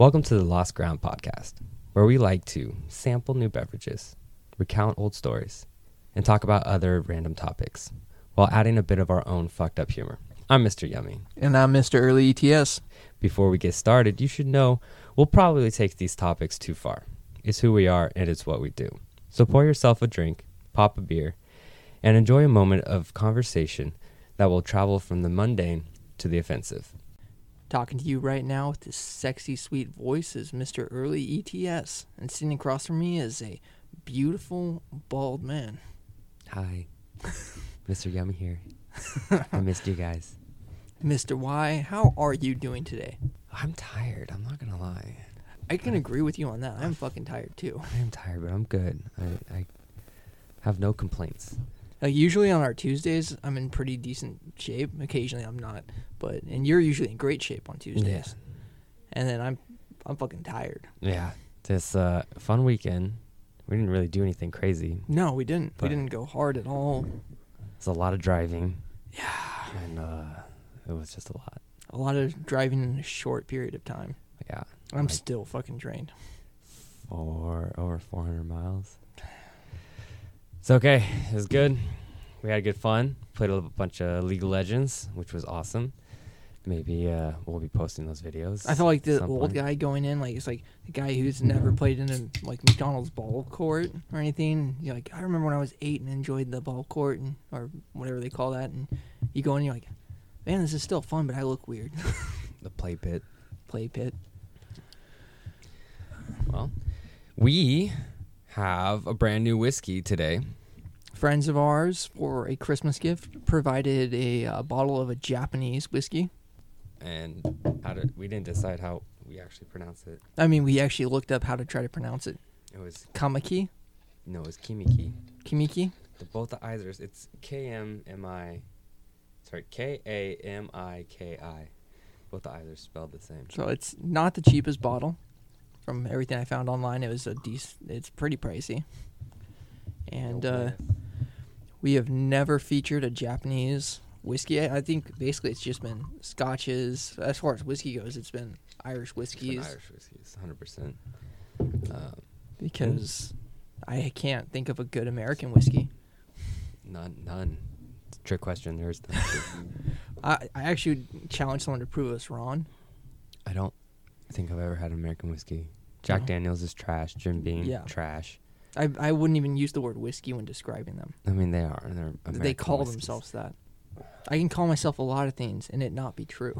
Welcome to the Lost Ground podcast, where we like to sample new beverages, recount old stories, and talk about other random topics while adding a bit of our own fucked up humor. I'm Mr. Yummy. And I'm Mr. Early ETS. Before we get started, you should know we'll probably take these topics too far. It's who we are and it's what we do. So pour yourself a drink, pop a beer, and enjoy a moment of conversation that will travel from the mundane to the offensive. Talking to you right now with this sexy, sweet voice is Mr. Early ETS. And sitting across from me is a beautiful, bald man. Hi, Mr. Yummy here. I missed you guys. Mr. Y, how are you doing today? I'm tired. I'm not gonna lie. I can uh, agree with you on that. I'm fucking tired too. I am tired, but I'm good. I, I have no complaints. Like usually on our Tuesdays, I'm in pretty decent shape. Occasionally, I'm not, but and you're usually in great shape on Tuesdays. And then I'm, I'm fucking tired. Yeah. This uh, fun weekend. We didn't really do anything crazy. No, we didn't. We didn't go hard at all. It's a lot of driving. Yeah, And uh, it was just a lot. a lot of driving in a short period of time. Yeah. I'm Like- still fucking drained. For over 400 miles. It's okay. It was good. We had good fun. Played a bunch of League of Legends, which was awesome. Maybe uh, we'll be posting those videos. I felt like the old point. guy going in, like it's like the guy who's never played in a like McDonald's ball court or anything. You're like, I remember when I was eight and enjoyed the ball court and or whatever they call that, and you go in, and you're like, man, this is still fun, but I look weird. The play pit. Play pit. Well, we have a brand new whiskey today. Friends of ours for a Christmas gift provided a uh, bottle of a Japanese whiskey. And how did we didn't decide how we actually pronounce it. I mean, we actually looked up how to try to pronounce it. It was Kamaki, no, it was Kimiki. Kimiki. The both the I's are- it's K M M I sorry, K A M I K I. Both the I's are spelled the same. So it's not the cheapest bottle. From everything I found online, it was a decent. It's pretty pricey. And uh, we have never featured a Japanese whiskey. I think basically it's just been scotches. As far as whiskey goes, it's been Irish It's been whiskeys Irish whiskeys, hundred percent. Um, because I can't think of a good American whiskey. none, none. It's a trick question. There's. I, I actually challenge someone to prove us wrong. I don't think I've ever had American whiskey. Jack No. Daniels is trash. Jim Beam, Yeah. trash. I, I wouldn't even use the word whiskey when describing them. I mean, they are. They're American they call whiskeys, themselves that. I can call myself a lot of things and it not be true.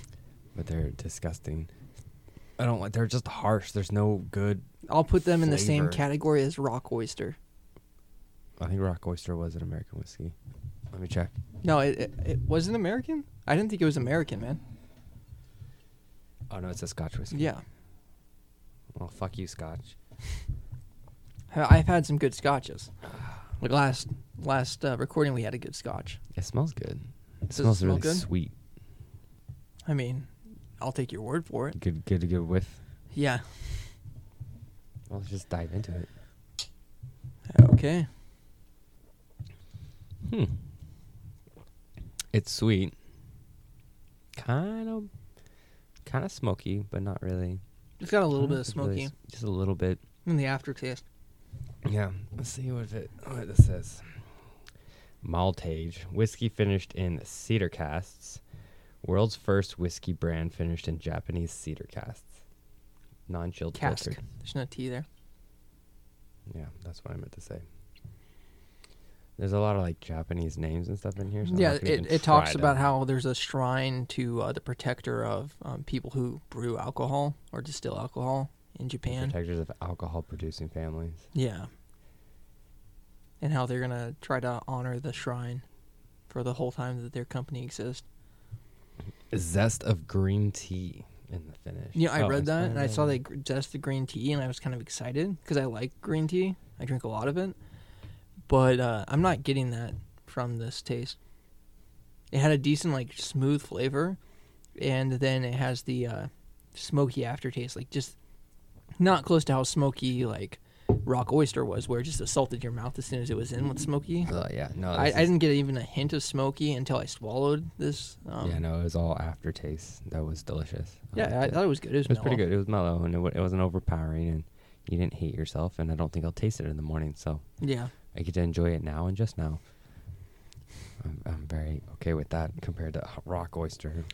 but they're disgusting. I don't like. They're just harsh. There's no good. I'll put them in the same category as rock oyster. I think Rock Oyster was an American whiskey. Let me check. No, it, it, it wasn't American. I didn't think it was American, man. Oh no, it's a Scotch whiskey. Yeah, Well, fuck you, Scotch. I've had some good scotches. Like last last uh, recording, we had a good scotch. It smells good. It Does it smells smell really good? sweet. I mean, I'll take your word for it. Good, good to go with. Yeah. Well, let's just dive into it. Okay. Hmm. It's sweet. Kind of, kind of smoky, but not really. It's got a little bit of think really smoky just a little bit. in the aftertaste. Yeah. Let's see what it what this says. Maltage whiskey finished in cedar casks. World's first whiskey brand finished in Japanese cedar casks. Non-chilled Cask. filtered. There's no tea there. Yeah, that's what I meant to say. There's a lot of like Japanese names and stuff in here. So yeah, it, it talks to- about how there's a shrine to uh, the protector of um, people who brew alcohol or distill alcohol in Japan. protectors of alcohol producing families. Yeah. And how they're gonna try to honor the shrine for the whole time that their company exists. Zest of green tea in the finish. Yeah, I Oh, read that and I saw they gr- zested green tea and I was kind of excited because I like green tea. I drink a lot of it, but uh, I'm not getting that from this taste. It had a decent like smooth flavor, and then it has the uh, smoky aftertaste, like just not close to how smoky like rock oyster was, where it just assaulted your mouth as soon as it was in with smoky. Uh, yeah, no, I, I didn't get even a hint of smoky until I swallowed this. Um, yeah, no, it was all aftertaste. That was delicious. yeah, I thought it was good. It was, It was pretty good. It was mellow and it, wa- it wasn't overpowering, and you didn't hate yourself. And I don't think I'll taste it in the morning, so Yeah, I get to enjoy it now and just now. I'm, I'm very okay with that compared to rock oyster.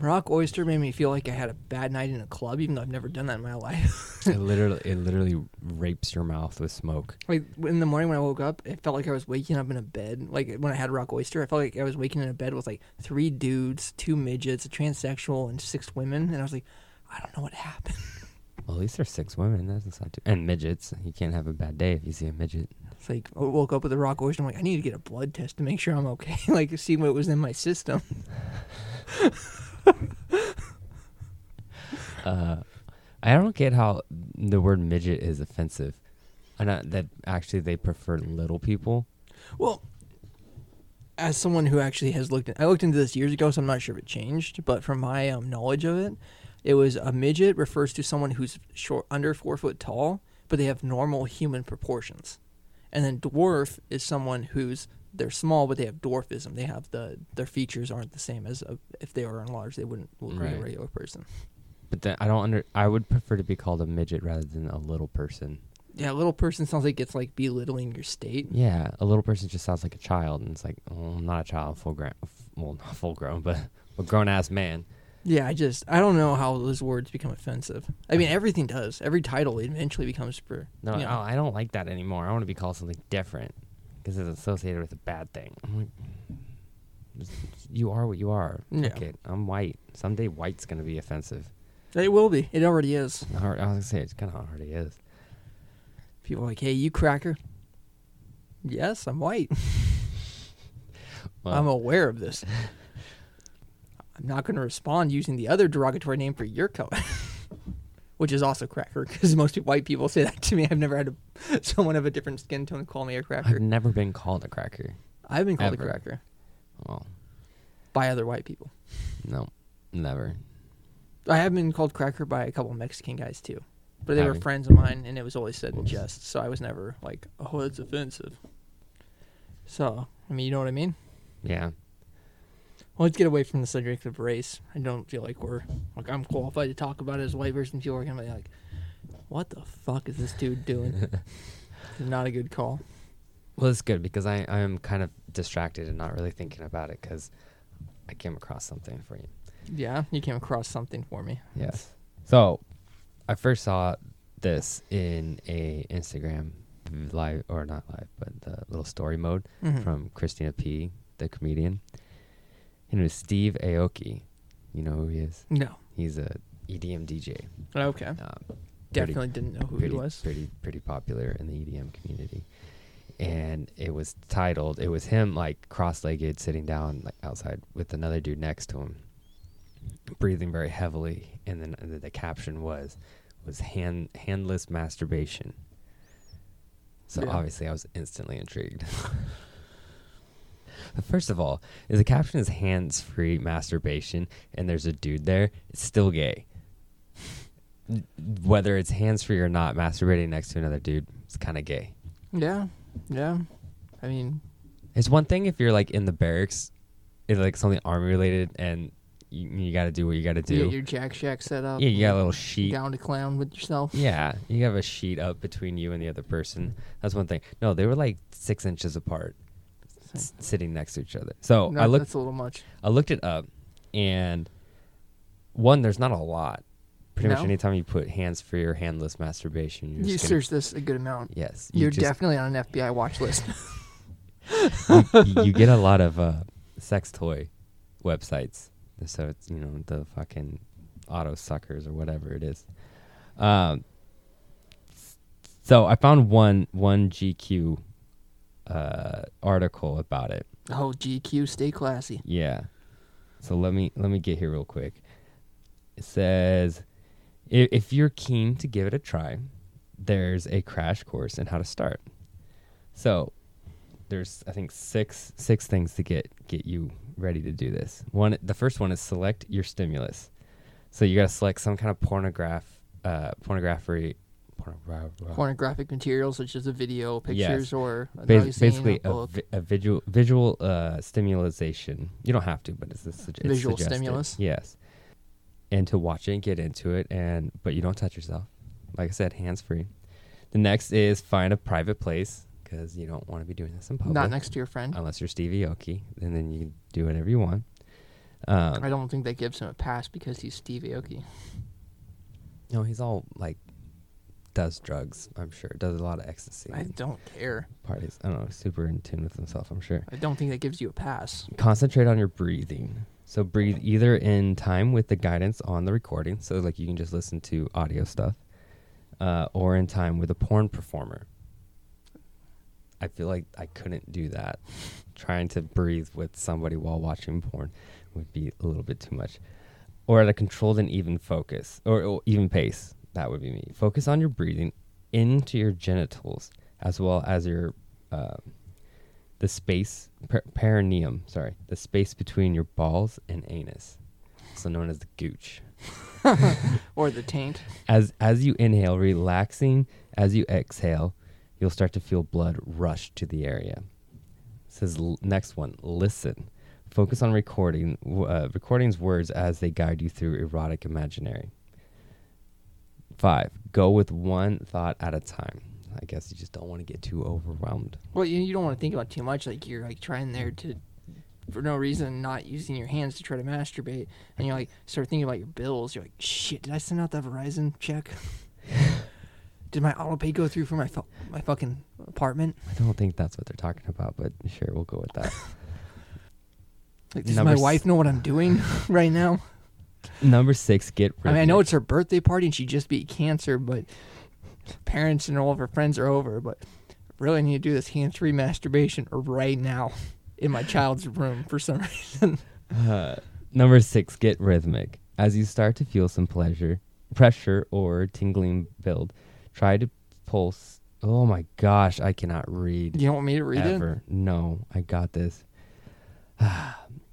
rock oyster made me feel like I had a bad night in a club, even though I've never done that in my life. it literally, it literally rapes your mouth with smoke. like in the morning when I woke up, it felt like I was waking up in a bed. Like when I had rock oyster, I felt like I was waking in a bed with like three dudes, two midgets, a transsexual, and six women, and I was like, I don't know what happened. Well, at least there's six women. That's not too. And midgets. You can't have a bad day if you see a midget. It's like I woke up with a rock oyster. I'm like, I need to get a blood test to make sure I'm okay. like see what was in my system. Uh, I don't get how the word midget is offensive. And uh, that actually they prefer little people. Well, as someone who actually has looked, I looked into this years ago, so I'm not sure if it changed. But from my um, knowledge of it, it was a midget refers to someone who's short, under four foot tall, but they have normal human proportions. And then dwarf is someone who's they're small, but they have dwarfism. They have the their features aren't the same as a, if they were enlarged, they wouldn't look like a regular person. But then I don't under. I would prefer to be called a midget rather than a little person. Yeah, a little person sounds like it's like belittling your state. Yeah, a little person just sounds like a child, and it's like, oh, I'm not a child, full grown, well, not full grown, but a grown ass man. Yeah, I just I don't know how those words become offensive. I mean, everything does. Every title eventually becomes for No, you know, oh, I don't like that anymore. I want to be called something different because it's associated with a bad thing. I'm like, you are what you are. Yeah. It. I'm white. Someday white's gonna be offensive. It will be. It already is. I was gonna say it's kind of already is. People are like, "Hey, you cracker." Yes, I'm white. Well, I'm aware of this. I'm not going to respond using the other derogatory name for your color, which is also cracker, because most white people say that to me. I've never had a, someone of a different skin tone call me a cracker. I've never been called a cracker. I've been called ever. a cracker Well, by other white people. no, never. I have been called cracker by a couple of Mexican guys too, but they were friends of mine, and it was always said in jest. So I was never like, "Oh, that's offensive." So I mean, you know what I mean? Yeah. Well, let's get away from the subject of race. I don't feel like we're like I'm qualified to talk about it as white person. People are gonna be like, "What the fuck is this dude doing?" Not a good call. Well, it's good because I I am kind of distracted and not really thinking about it because I came across something for you. Yeah, you came across something for me. Yes. So, I first saw this in a Instagram live or not live, but the little story mode Mhm. from Christina P, the comedian, and it was Steve Aoki. You know who he is? No. He's a EDM DJ. Okay. Um, pretty- Definitely didn't know who pretty, he was. Pretty pretty popular in the EDM community. And it was titled. It was him like cross-legged, sitting down like outside with another dude next to him, breathing very heavily. And then the, the caption was was hand handless masturbation. So Yeah. obviously, I was instantly intrigued. First of all, if the caption is hands-free masturbation and there's a dude there, it's still gay whether it's hands free or not, masturbating next to another dude is kind of gay. Yeah. Yeah. I mean, It's one thing if you're like in the barracks, it's like something army related, and you, you got to do what you got to you do. get your Jack Shack set up. yeah, you got a little sheet. down to clown with yourself. Yeah, you have a sheet up between you and the other person. That's one thing. No, they were like six inches apart, s- sitting next to each other. So No, I looked, That's a little much. I looked it up, and one, there's not a lot. Pretty much anytime you put hands free or handless masturbation, you're You just gonna- search this a good amount. Yes, you You're just- definitely on an FBI watch list. you, you get a lot of uh, sex toy websites. So it's you know the fucking auto suckers or whatever it is. Um, so I found one one GQ uh, article about it. oh, GQ, stay classy. Yeah. So let me let me get here real quick. It says if, if you're keen to give it a try, there's a crash course in how to start. So there's I think six six things to get get you ready to do this. One the first one is select your stimulus. So you got to select some kind of pornograph uh pornography Pornogra- pornographic materials such as a video, pictures, or a Bas- basically a vi- a visual visual uh, stimulation. You don't have to, but it's, a sug- it's Visual suggested. stimulus? Yes, and to watch it and get into it, and but you don't touch yourself. Like I said, hands free. The next is find a private place because you don't want to be doing this in public. Not next to your friend. unless you're Stevie Aoki, and then you can do whatever you want. Um, I don't think that gives him a pass because he's Stevie Aoki. no, he's all like does drugs. I'm sure does a lot of ecstasy, I and don't care. parties. I don't know, super in tune with himself. I'm sure. I don't think that gives you a pass. concentrate on your breathing. So breathe either in time with the guidance on the recording, so like you can just listen to audio stuff, uh, or in time with a porn performer. I feel like I couldn't do that. Trying to breathe with somebody while watching porn would be a little bit too much. Or at a controlled and even focus, or, or even pace. That would be me. Focus on your breathing into your genitals as well as your uh, the space per- perineum. Sorry, the space between your balls and anus, also known as the gooch. Or the taint. As as you inhale, relaxing. As you exhale, you'll start to feel blood rush to the area. It says l- next one. Listen. Focus on recording uh, recording's words as they guide you through erotic imaginary. Five. Go with one thought at a time. I guess you just don't want to get too overwhelmed. Well, you, you don't want to think about too much. Like you're like trying there to, for no reason, not using your hands to try to masturbate, and you're like start thinking about your bills. You're like, shit, did I send out that Verizon check? did my auto pay go through for my fu- my fucking apartment? I don't think that's what they're talking about, but sure, we'll go with that. Like, does Number my wife know what I'm doing right now? Number six, get rhythmic. I mean, I know it's her birthday party and she just beat cancer, but parents and all of her friends are over. But I really need to do this hands-free masturbation right now in my child's room for some reason. Uh, number six, get rhythmic. As you start to feel some pleasure, pressure, or tingling build, try to pulse. Oh my gosh, I cannot read. You don't want me to read it? ever. No, I got this.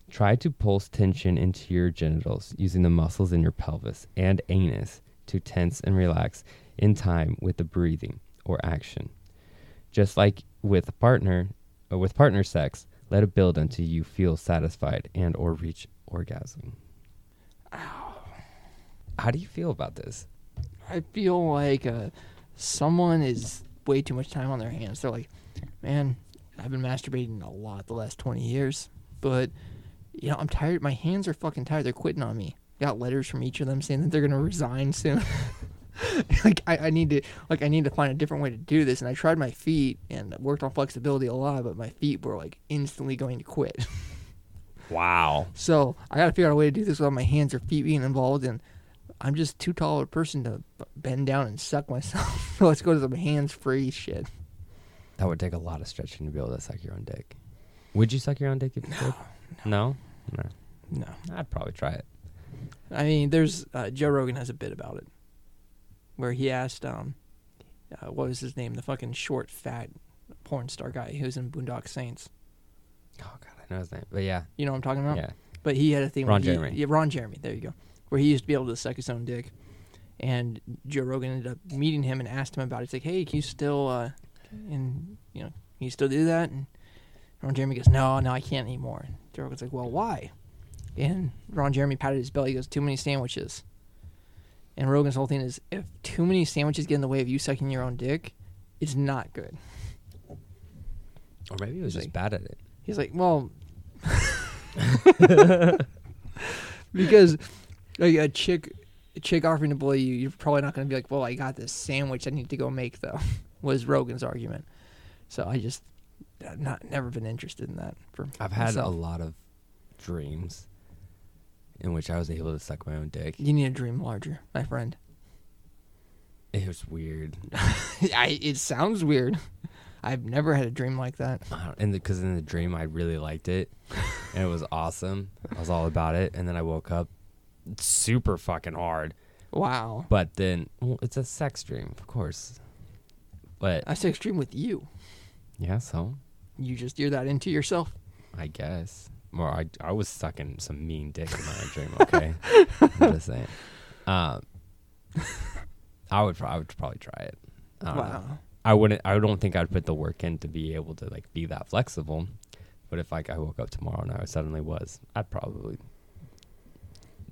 Try to pulse tension into your genitals using the muscles in your pelvis and anus to tense and relax in time with the breathing or action. Just like with partner or with partner sex, let it build until you feel satisfied and or reach orgasm. How do you feel about this? I feel like uh, someone is way too much time on their hands. They're like, man, I've been masturbating a lot the last 20 years, but, you know, I'm tired. My hands are fucking tired. They're quitting on me. Got letters from each of them saying that they're going to resign soon. like, I, I need to, like, I need to find a different way to do this. And I tried my feet and worked on flexibility a lot, but my feet were, like, instantly going to quit. Wow. So I got to figure out a way to do this without my hands or feet being involved. And I'm just too tall of a person to bend down and suck myself. so let's go to some hands free shit. That would take a lot of stretching to be able to suck your own dick. Would you suck your own dick if you could? No. No. No. I'd probably try it. I mean, there's uh, Joe Rogan has a bit about it where he asked, um, uh, what was his name? The fucking short, fat porn star guy who was in Boondock Saints. Oh god, I know his name. But yeah, You know what I'm talking about? yeah. But he had a thing. Ron he- Jeremy. Yeah, Ron Jeremy. There you go. Where he used to be able to suck his own dick, and Joe Rogan ended up meeting him and asked him about it. He's like, "Hey, can you still, uh, and you know, can you still do that?" And Ron Jeremy goes, "No, no, I can't anymore." Joe Rogan's like, "Well, why?" And Ron Jeremy patted his belly. He goes, "Too many sandwiches." And Rogan's whole thing is, if too many sandwiches get in the way of you sucking your own dick, it's not good. Or maybe he was He's just like- bad at it. He's like, well, because like a chick, a chick offering to bully you, you're probably not going to be like, well, I got this sandwich I need to go make though. Was Rogan's argument. So I just not never been interested in that. For I've had a lot of dreams in which I was able to suck my own dick. You need to dream larger, my friend. It was weird. I, it sounds weird. I've never had a dream like that. And because in the dream I really liked it, and it was awesome. I was all about it, and then I woke up super fucking hard. Wow. But then, well, it's a sex dream, of course. But I sex dream with you. yeah, so You just you're that into yourself. I guess. Well, I I was sucking some mean dick in my dream. Okay, I'm just saying. Um, I would. I would probably try it. I know. Wow. I wouldn't. I don't think I'd put the work in to be able to like be that flexible. But if like I woke up tomorrow and I suddenly was, I'd probably.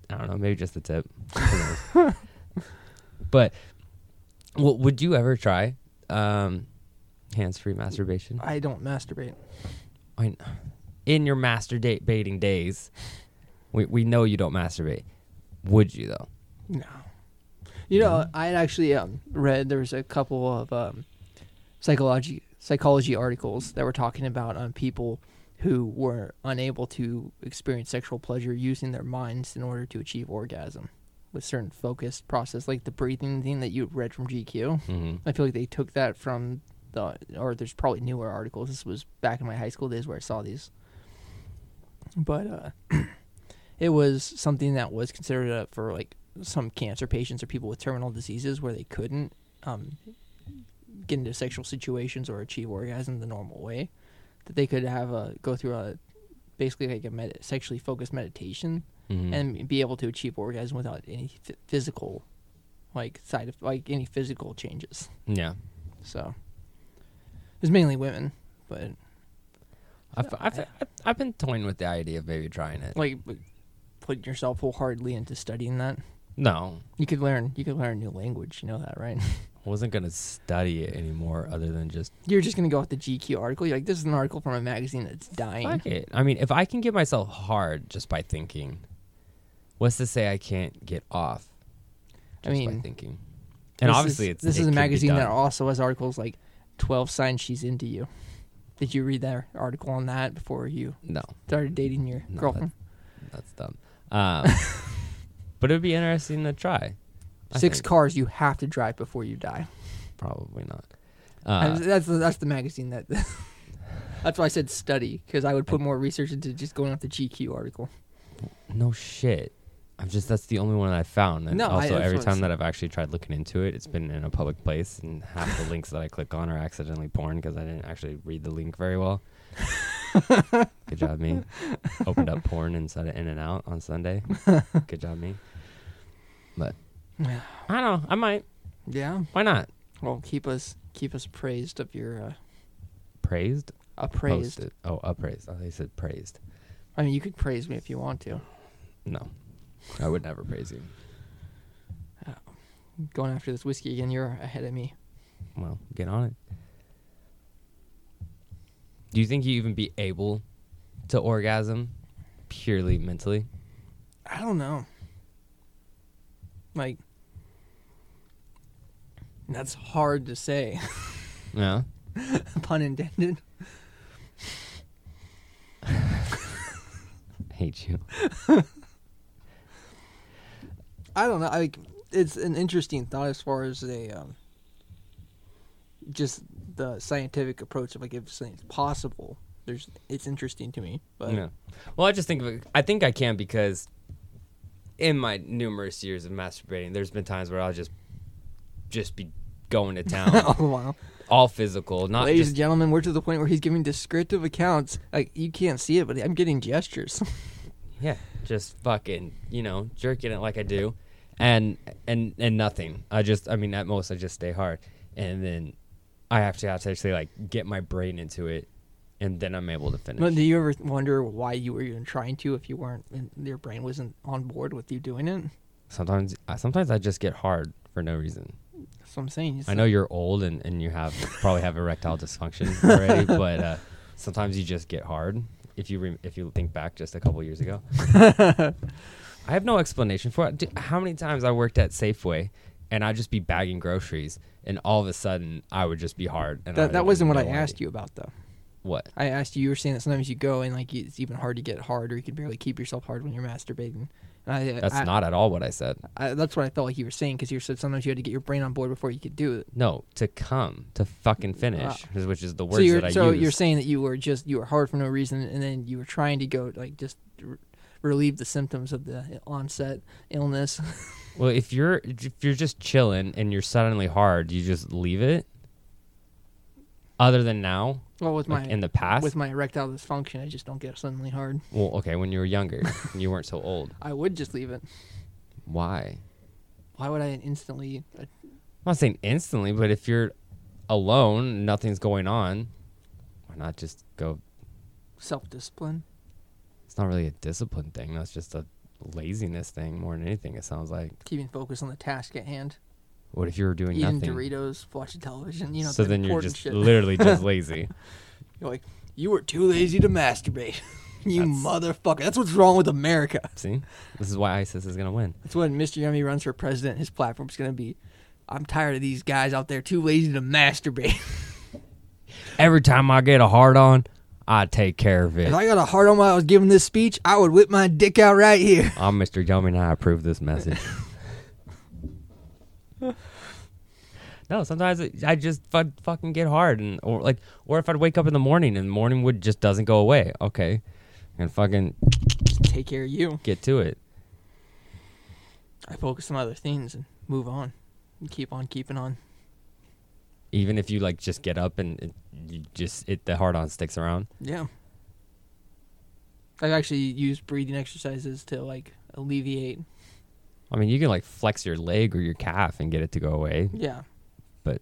I don't know. Maybe just the tip. But, well, would you ever try um, hands-free masturbation? I don't masturbate. I, in your masturbating days, we we know you don't masturbate. Would you though? No. You know, I had actually um, read there was a couple of um, psychology psychology articles that were talking about um, people who were unable to experience sexual pleasure using their minds in order to achieve orgasm with certain focused process, like the breathing thing that you read from GQ. Mm-hmm. I feel like they took that from or there's probably newer articles. This was back in my high school days where I saw these. But uh, it was something that was considered uh, for like some cancer patients or people with terminal diseases where they couldn't um, get into sexual situations or achieve orgasm the normal way. That they could have a go through a basically like a med- sexually focused meditation Mm-hmm. and be able to achieve orgasm without any f- physical like side of like any physical changes. yeah, So it's mainly women, but I've, I've I've I've been toying with the idea of maybe trying it. like putting yourself wholeheartedly into studying that. No, You could learn you could learn a new language, you know that, right? I wasn't gonna study it anymore, other than just You're just gonna go with the GQ article. You're like, this is an article from a magazine that's dying. fuck it. I mean, if I can get myself hard just by thinking, what's to say I can't get off? I Just by mean, thinking. And This obviously, is, it's this it is a could be magazine that done. also has articles like twelve signs she's into you. Did you read that article on that before you No, started dating your No, girlfriend? that's dumb. Um, but it would be interesting to try. I Six think. cars you have to drive before you die. Probably not. Uh, that's the, that's the magazine that. that's why I said study because I would put more research into just going off the GQ article. no shit. I'm just that's the only one that I found. And No, also that's every time that I've actually tried looking into it, it's been in a public place, and half the links that I click on are accidentally porn because I didn't actually read the link very well. Good job, me. Opened up porn and set it in and out on Sunday. Good job, me. But I don't know. I might. Yeah. Why not? Well, keep us keep us praised of your uh, Praised. appraised. Posted. Oh, appraised. I thought you said praised. I mean, you could praise me if you want to. No, I would never praise you. Oh. Going after this whiskey again, you're ahead of me. Well, get on it. Do you think you even be able to orgasm purely mentally? I don't know. Like, that's hard to say. Yeah. Pun intended. Hate you. I don't know. Like, it's an interesting thought as far as a um, just the scientific approach of like if something's possible. There's, it's interesting to me. But Yeah. Well, I just think of it, I think I can because in my numerous years of masturbating, there's been times where I'll just just be going to town, oh wow. all physical, not Ladies just and gentlemen, we're to the point where he's giving descriptive accounts. Like you can't see it, but I'm getting gestures. Yeah, just fucking, you know, jerking it like I do, and and and nothing. I just, I mean, at most, I just stay hard, and then I actually have to actually like get my brain into it, and then I'm able to finish. but do you ever wonder why you were even trying to if you weren't, and your brain wasn't on board with you doing it? sometimes, I- sometimes I just get hard for no reason. That's what I'm saying. It's I know you're old and, and you have probably have erectile dysfunction already, but uh, sometimes you just get hard. If you re- if you think back just a couple years ago, I have no explanation for it. How many times I worked at Safeway and I'd just be bagging groceries, and all of a sudden I would just be hard. And that that wasn't what I asked you about though. What? I asked you. You were saying that sometimes you go and like it's even hard to get hard, or you can barely keep yourself hard when you're masturbating. And I, That's I, not at all what I said. I, that's what I felt like you were saying because you said sometimes you had to get your brain on board before you could do it. No, to come to fucking uh, finish, is- which is the words so that I so use. you're saying that you were just you were hard for no reason, and then you were trying to go like just relieve the symptoms of the onset illness. well, if you're if you're just chilling and you're suddenly hard, you just leave it. Other than now, well, with like my in the past, with my erectile dysfunction, I just don't get suddenly hard. well, okay, when you were younger, and you weren't so old. I would just leave it. Why? Why would I instantly uh, I'm not saying instantly, but if you're alone, nothing's going on, why not just go? Self discipline. It's not really a discipline thing. That's just a laziness thing more than anything. It sounds like. Keeping focus on the task at hand. What if you were doing Eating nothing? Doritos, watching television. You know, so the then you're just shit. literally just lazy. You're like, you were too lazy to masturbate. you That's- motherfucker. That's what's wrong with America. See, this is why ISIS is gonna win. That's when Mr. Yummy runs for president. His platform's gonna be, I'm tired of these guys out there too lazy to masturbate. Every time I get a hard on, I take care of it. if I got a hard on while I was giving this speech, I would whip my dick out right here. I'm Mr. Yummy and I approve this message. no, sometimes it, I just fu- fucking get hard, and or like, or if I'd wake up in the morning and the morning wood just doesn't go away. Okay, and fucking take care of you. get to it. I focus on other things and move on. And keep on keeping on. Even if you like just get up and it, you just it the hard on sticks around. Yeah. I've actually used breathing exercises to like alleviate. I mean, you can like flex your leg or your calf and get it to go away. Yeah. But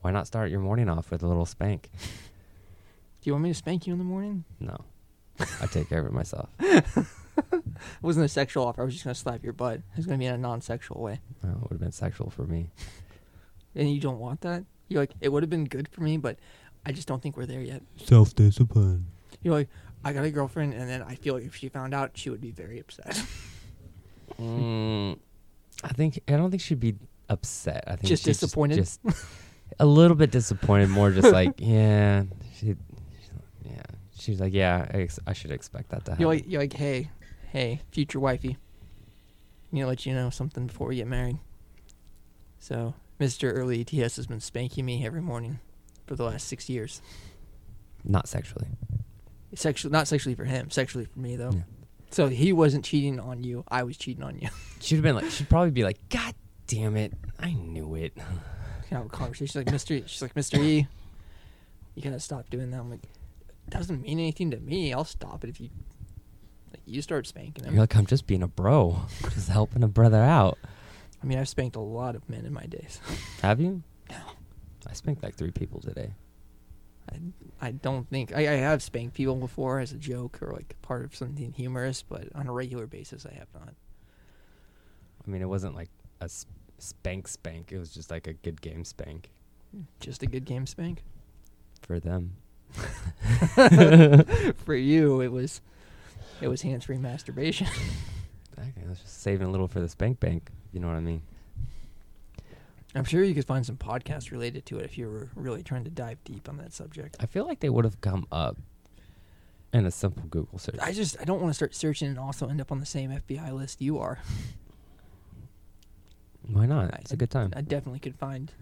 why not start your morning off with a little spank? Do you want me to spank you in the morning? No, I take care of it myself. It wasn't a sexual offer. I was just gonna slap your butt. It was gonna be in a non-sexual way. Well, it would have been sexual for me. And you don't want that. You're like, it would have been good for me, but I just don't think we're there yet. Self discipline. You're like, I got a girlfriend, and then I feel like if she found out, she would be very upset. Mm, I think I don't think she'd be upset. I think Just she's disappointed? Just, a little bit disappointed. More just like yeah, she, yeah. She's like yeah. I, ex- I should expect that to happen. you're like, you're like, hey, hey, future wifey. You know, let you know something before we get married. So, Mr. Early ETS has been spanking me every morning for the last six years. Not sexually. Sexually, not sexually for him, sexually for me though. Yeah. So he wasn't cheating on you. I was cheating on you. She'd have been like. She'd probably be like, God damn it! I knew it. have a conversation. She's like, Mr. She's like, Mr. E, you gotta stop doing that. I'm like, it doesn't mean anything to me. I'll stop it if you, like, you start spanking him. You're like I'm just being a bro, just helping a brother out. I mean, I've spanked a lot of men in my days. Have you? No. I spanked like three people today. I I don't think I, I have spanked people before as a joke or like part of something humorous, but on a regular basis, I have not. I mean, it wasn't like a s- spank spank. It was just like a good game spank Just a good game spank. for them. For you, it was, it was hands-free masturbation. Okay, I was just saving a little for the spank bank. You know what I mean? I'm sure you could find some podcasts related to it if you were really trying to dive deep on that subject. I feel like they would have come up in a simple Google search. I just I don't want to start searching and also end up on the same FBI list you are. Why not? I- It's a good time. I definitely could find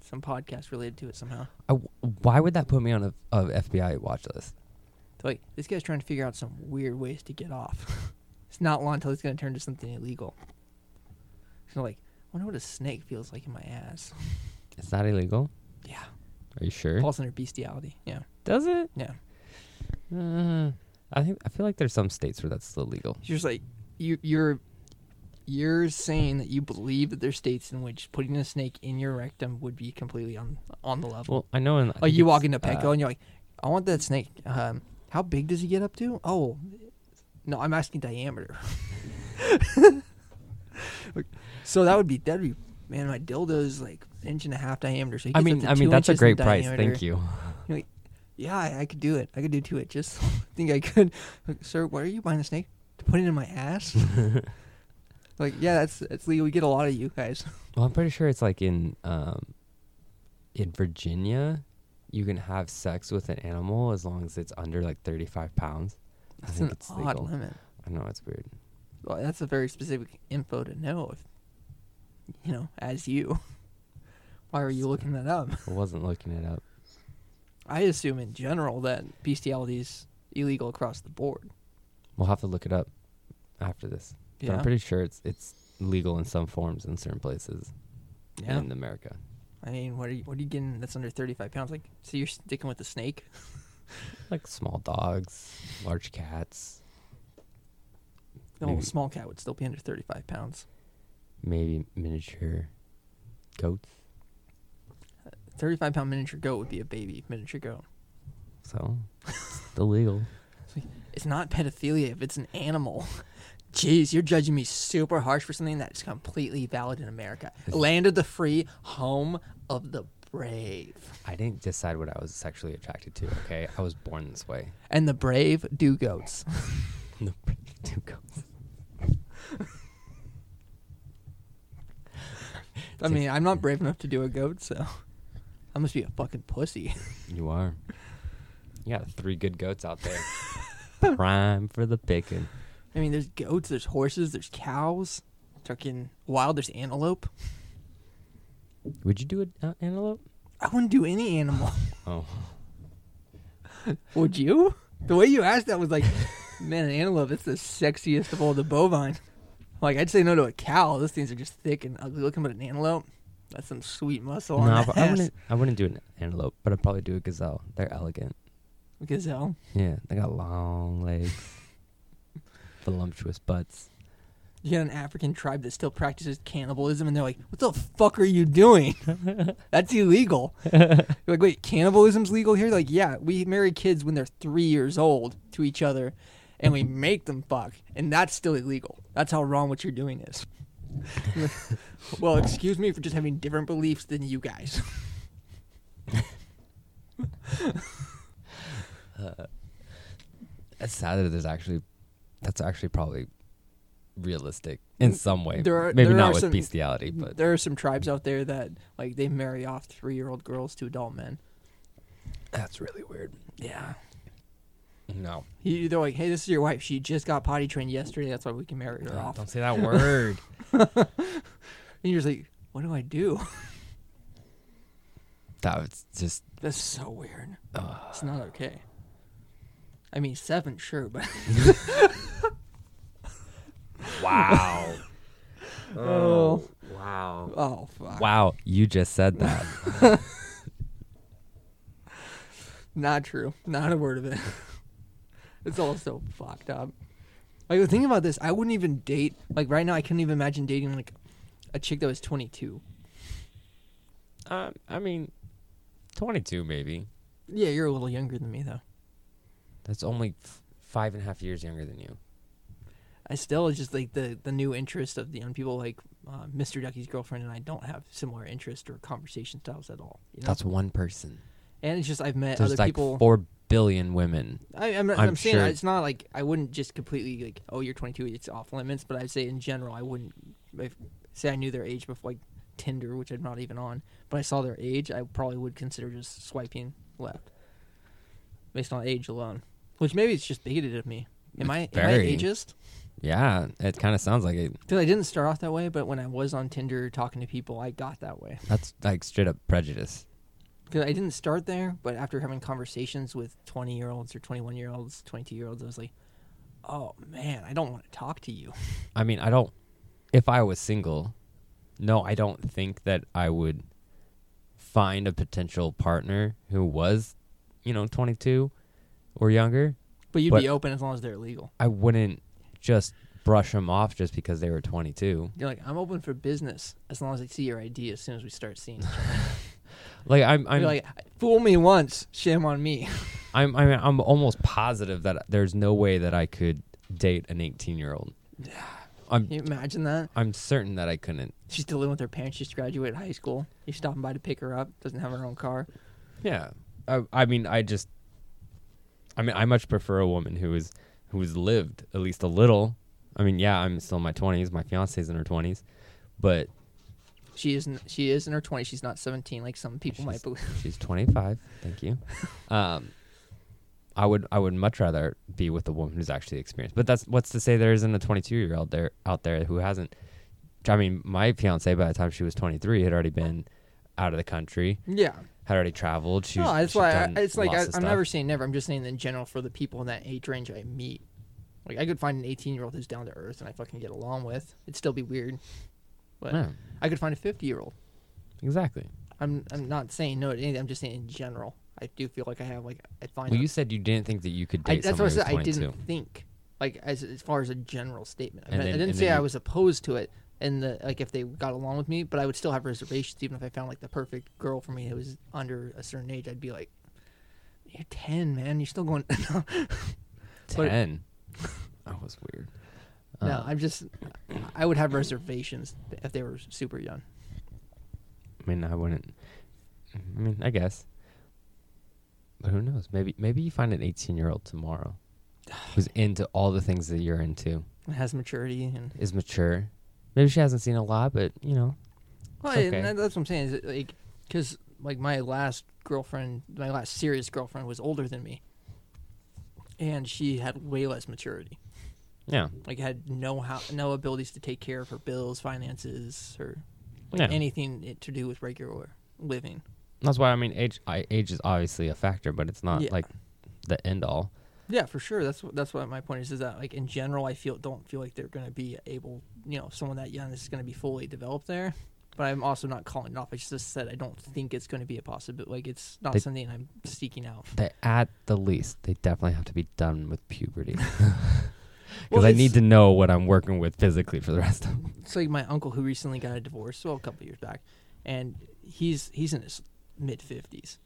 some podcasts related to it somehow. I w why would that put me on a, a FBI watch list? Like this guy's trying to figure out some weird ways to get off. it's not long until he's gonna turn to something illegal. So like, I wonder what a snake feels like in my ass. It's not illegal. Yeah, Are you sure? falls under bestiality. Yeah, Does it? yeah. Uh, I think I feel like there's some states where that's still legal. It's just like you you're you're saying that you believe that there's states in which putting a snake in your rectum would be completely on on the level. Well, I know. In, I Like you walk into Petco uh, and you're like, I want that snake. Um, how big does he get up to? Oh, no, I'm asking diameter. so that would be that'd be man. My dildo is like inch and a half diameter. So I mean, I mean that's a great price. diameter. Thank you. Yeah, I, I could do it. I could do two inches. I think I could. Like, Sir, why are you buying a snake to put it in my ass? like, yeah, that's that's legal. We get a lot of you guys. Well, I'm pretty sure it's like in um, in Virginia, you can have sex with an animal as long as it's under like 35 pounds. I think an it's odd legal. limit. I know it's weird. Well, that's a very specific info to know. If you know, as you, why are you looking that up? I wasn't looking it up. I assume in general that bestiality is illegal across the board. We'll have to look it up after this. But I'm pretty sure it's it's legal in some forms in certain places yeah. in America. I mean, what are you what are you getting that's under thirty five pounds? Like, so you're sticking with the snake? Like small dogs, large cats, No, Maybe. a small cat would still be under thirty five pounds. maybe miniature goats. Uh, 35 pound miniature goat would be a baby miniature goat. So it's illegal. It's not pedophilia if it's an animal. Jeez, you're judging me super harsh for something that's completely valid in America. Land of the free, home of the brave. I didn't decide what I was sexually attracted to. Okay, I was born this way. And the brave do goats. The two goats. I mean, I'm not brave enough to do a goat, so I must be a fucking pussy. You are. You got three good goats out there. Prime for the picking. I mean, there's goats, there's horses, there's cows. Fucking wild, there's antelope. Would you do an uh, antelope? I wouldn't do any animal. Oh, Would you? The way you asked that was like, man, an antelope, it's the sexiest of all the bovine. Like, I'd say no to a cow. Those things are just thick and ugly looking, but an antelope, that's some sweet muscle on no, that I ass. wouldn't. I wouldn't do an antelope, but I'd probably do a gazelle. They're elegant. Gazelle. Yeah, they got long legs, voluptuous butts. You got an African tribe that still practices cannibalism, and they're like, what the fuck are you doing? that's illegal. You're like, wait, cannibalism's legal here? Like, yeah, we marry kids when they're three years old to each other, and we make them fuck, and that's still illegal. That's how wrong what you're doing is. well, excuse me for just having different beliefs than you guys. Uh, it's sad that there's actually. That's actually probably realistic in some way. There are- Maybe not with some- bestiality, but there are some tribes out there that like they marry off three-year-old girls to adult men. that's really weird. Yeah. No, You, they're like, hey, this is your wife. She just got potty trained yesterday. That's why we can marry her off. don't say that word. And you're just like, what do I do? that was just. That's so weird. Uh, It's not okay. I mean, seven, sure, but wow. Oh. wow. oh fuck, Wow, you just said that. not true. Not a word of it. It's all so fucked up. Like the thing about this, I wouldn't even date. Like right now, I couldn't even imagine dating like a chick that was 22. um, I mean, 22 maybe. Yeah, you're a little younger than me though. That's only f- five and a half years younger than you. I still just like the the new interest of the young people. Like uh, Mr. Ducky's girlfriend and I don't have similar interest or conversation styles at all. You know? That's one person. and it's just I've met There's other like people. four billion women. I, I'm, not, I'm I'm, saying sure- it's not like I wouldn't just completely like, oh, you're 22, it's off limits. But I'd say in general, I wouldn't. If, say I knew their age before like Tinder, which I'm not even on, but I saw their age, I probably would consider just swiping left, based on age alone. Which maybe it's just bigoted of me. Am I am I ageist? Yeah, it kind of sounds like it. Because I didn't start off that way, but when I was on Tinder talking to people, I got that way. That's like straight up prejudice. Because I didn't start there, but after having conversations with 20 year olds or 21 year olds, 22 year olds, I was like, oh man, I don't want to talk to you. I mean, I don't. If I was single, no, I don't think that I would find a potential partner who was, you know, 22 or younger. But you'd But- be open as long as they're legal. I wouldn't just brush them off just because they were 22. You're like, I'm open for business as long as I see your ID as soon as we start seeing each other. Like I'm, I'm, You're like, fool me once, shame on me. I'm, I'm, I'm almost positive that there's no way that I could date an 18 year old. I'm, Can you imagine that? I'm certain that I couldn't. She's still living with her parents, just graduated high school. You're stopping by to pick her up, doesn't have her own car. Yeah, I, I mean, I just, I mean, I much prefer a woman who is who's lived at least a little. I mean, yeah, I'm still in my 20s. My fiance's in her 20s, but She is n- she is in her 20s. She's not 17 like some people might believe. she's 25. Thank you. Um, I would I would much rather be with a woman who's actually experienced. But that's what's to say there isn't a 22 year old there out there who hasn't. I mean, my fiance by the time she was 23 had already been out of the country, Yeah. had already traveled. She, no, that's why I, it's like I, I'm stuff. never saying never. I'm just saying in general for the people in that age range I meet. Like I could find an 18 year old who's down to earth and I fucking get along with. It'd still be weird, but Yeah, I could find a 50 year old. exactly. I'm I'm not saying no to anything. I'm just saying in general. I do feel like I have like I find. Well, you said you didn't think that you could I, date that's what I someone said. I 22. didn't think like as as far as a general statement. I, And mean, I then- didn't and say then I you- was opposed to it. and the, like if they got along with me, but I would still have reservations even if I found like the perfect girl for me who was under a certain age. I'd be like, "You're ten, man. You're still going." But- Ten. that was weird. No, Uh, I'm just. I would have reservations if they were super young. I mean, I wouldn't. I mean, I guess. But who knows? Maybe maybe you find an 18 year old tomorrow who's into all the things that you're into, has maturity and. is mature. Maybe she hasn't seen a lot, but you know, Well, okay. that's what I'm saying. Is like, because like my last girlfriend, my last serious girlfriend was older than me, and she had way less maturity. Yeah, Like, had no how, no abilities to take care of her bills, finances, or like yeah. anything to do with regular living. That's why I mean, age I, age is obviously a factor, but it's not Yeah. like the end all. Yeah, for sure. That's what that's what my point is. Is that like in general, I feel don't feel like they're going to be able, you know, someone that young is going to be fully developed there. But I'm also not calling it off. I just said I don't think it's going to be a possibility. Like it's not They- something I'm seeking out. They, at the least, they definitely have to be done with puberty. Because Well, I need to know what I'm working with physically for the rest of. it's like my uncle who recently got a divorce, well, a couple years back, and he's he's in his mid fifties,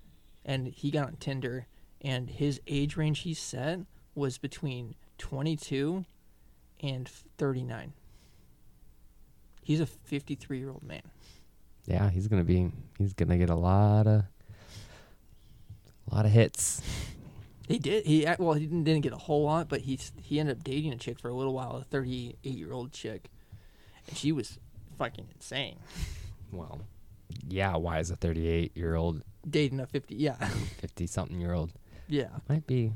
and he got on Tinder, and his age range he set was between twenty two and thirty nine. He's a fifty three year old man. Yeah, he's gonna be. He's gonna get a lot of, a lot of hits. He did. He well, he didn't, didn't get a whole lot, but he he ended up dating a chick for a little while, a thirty eight year old chick, and she was fucking insane. Well, yeah. Why is a 38 year old, Dating a fifty, yeah, 50 something year old yeah. might be,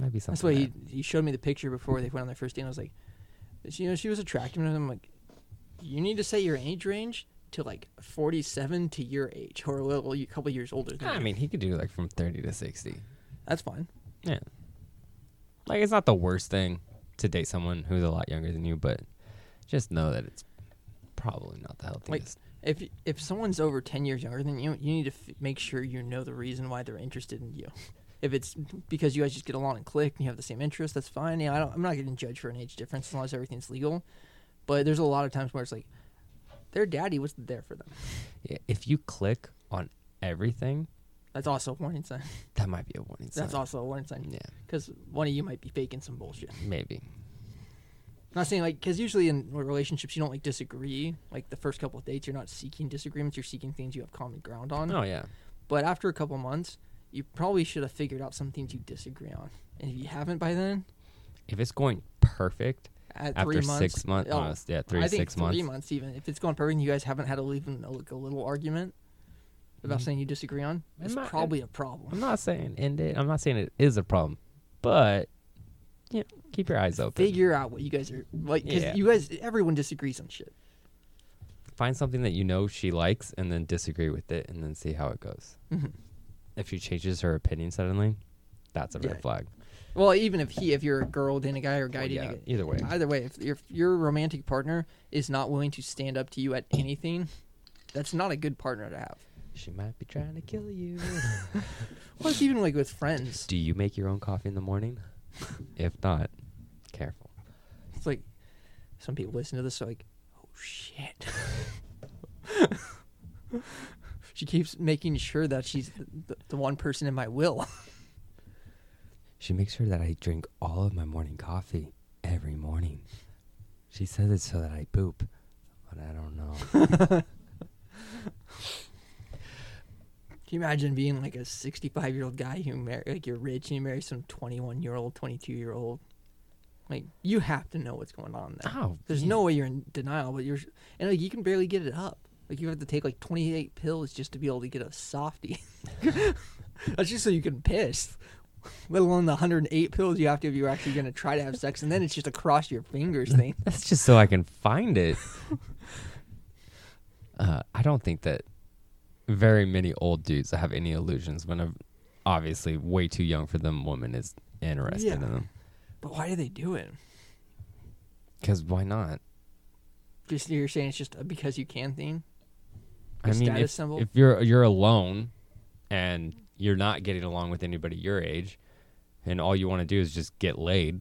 might be something. That's why he he showed me the picture before they went on their first date. and I was like, she, you know, she was attractive, and I'm like, you need to set your age range to like 47 to your age, or a little, a couple years older than I you. mean, he could do like from 30 to 60. That's fine. Yeah. Like it's not the worst thing to date someone who's a lot younger than you, but just know that it's probably not the healthiest. Like, If if someone's over 10 years younger than you, you need to f- make sure you know the reason why they're interested in you. If it's because you guys just get along and click and you have the same interests, that's fine. Yeah, I don't, I'm not getting judged for an age difference as long as everything's legal. But there's a lot of times where it's like, their daddy wasn't there for them. Yeah, if you click on everything, That's also a warning sign. that might be a warning sign. That's also a warning sign. Yeah, Because one of you might be faking some bullshit. maybe. not saying like, because usually in relationships you don't like disagree. Like the first couple of dates, you're not seeking disagreements. You're seeking things you have common ground on. Oh yeah. But after a couple months, you probably should have figured out some things you disagree on. And if you haven't by then, If it's going perfect at after months, six months, oh, honest, yeah, three I think six three months. months even. If it's going perfect, and you guys haven't had a, even a, like a little argument about Mhm. something you disagree on. Not- probably a problem. I'm not saying end it. I'm not saying it is a problem, but you know, keep your eyes open. Figure out what you guys are like. Because Yeah. you guys, everyone disagrees on shit. Find something that you know she likes, and then disagree with it, and then see how it goes. Mhm. If she changes her opinion suddenly, that's a Yeah. red flag. Well, even if he, if you're a girl dating a guy or a guy Well, dating yeah, a guy, either way. Either way, if, if your romantic partner is not willing to stand up to you at anything, that's not a good partner to have. She might be trying to kill you. Well, it's even like with friends. Do you make your own coffee in the morning? if not, careful. It's like some people listen to this are like, oh shit. she keeps making sure that she's the, the one person in my will. She makes sure that I drink all of my morning coffee every morning. She says it so that I poop, but I don't know. Can you imagine being like a 65 year old guy who marry like you're rich and you marry some 21 year old, 22 year old? Like you have to know what's going on there. Oh, There's yeah. no way you're in denial, but you're and like you can barely get it up. Like you have to take like 28 pills just to be able to get a softie. That's just so you can piss. Let alone the 108 pills you have to if you're actually going to try to have sex, and then it's just a cross your fingers thing. That's just so I can find it. uh, I don't think that very many old dudes that have any illusions when, a, obviously, way too young for them woman is interested Yeah. in them. But why do they do it? Because why not? Just you're saying it's just a because you can thing. I mean, status if, symbol? if you're you're alone and you're not getting along with anybody your age, and all you want to do is just get laid,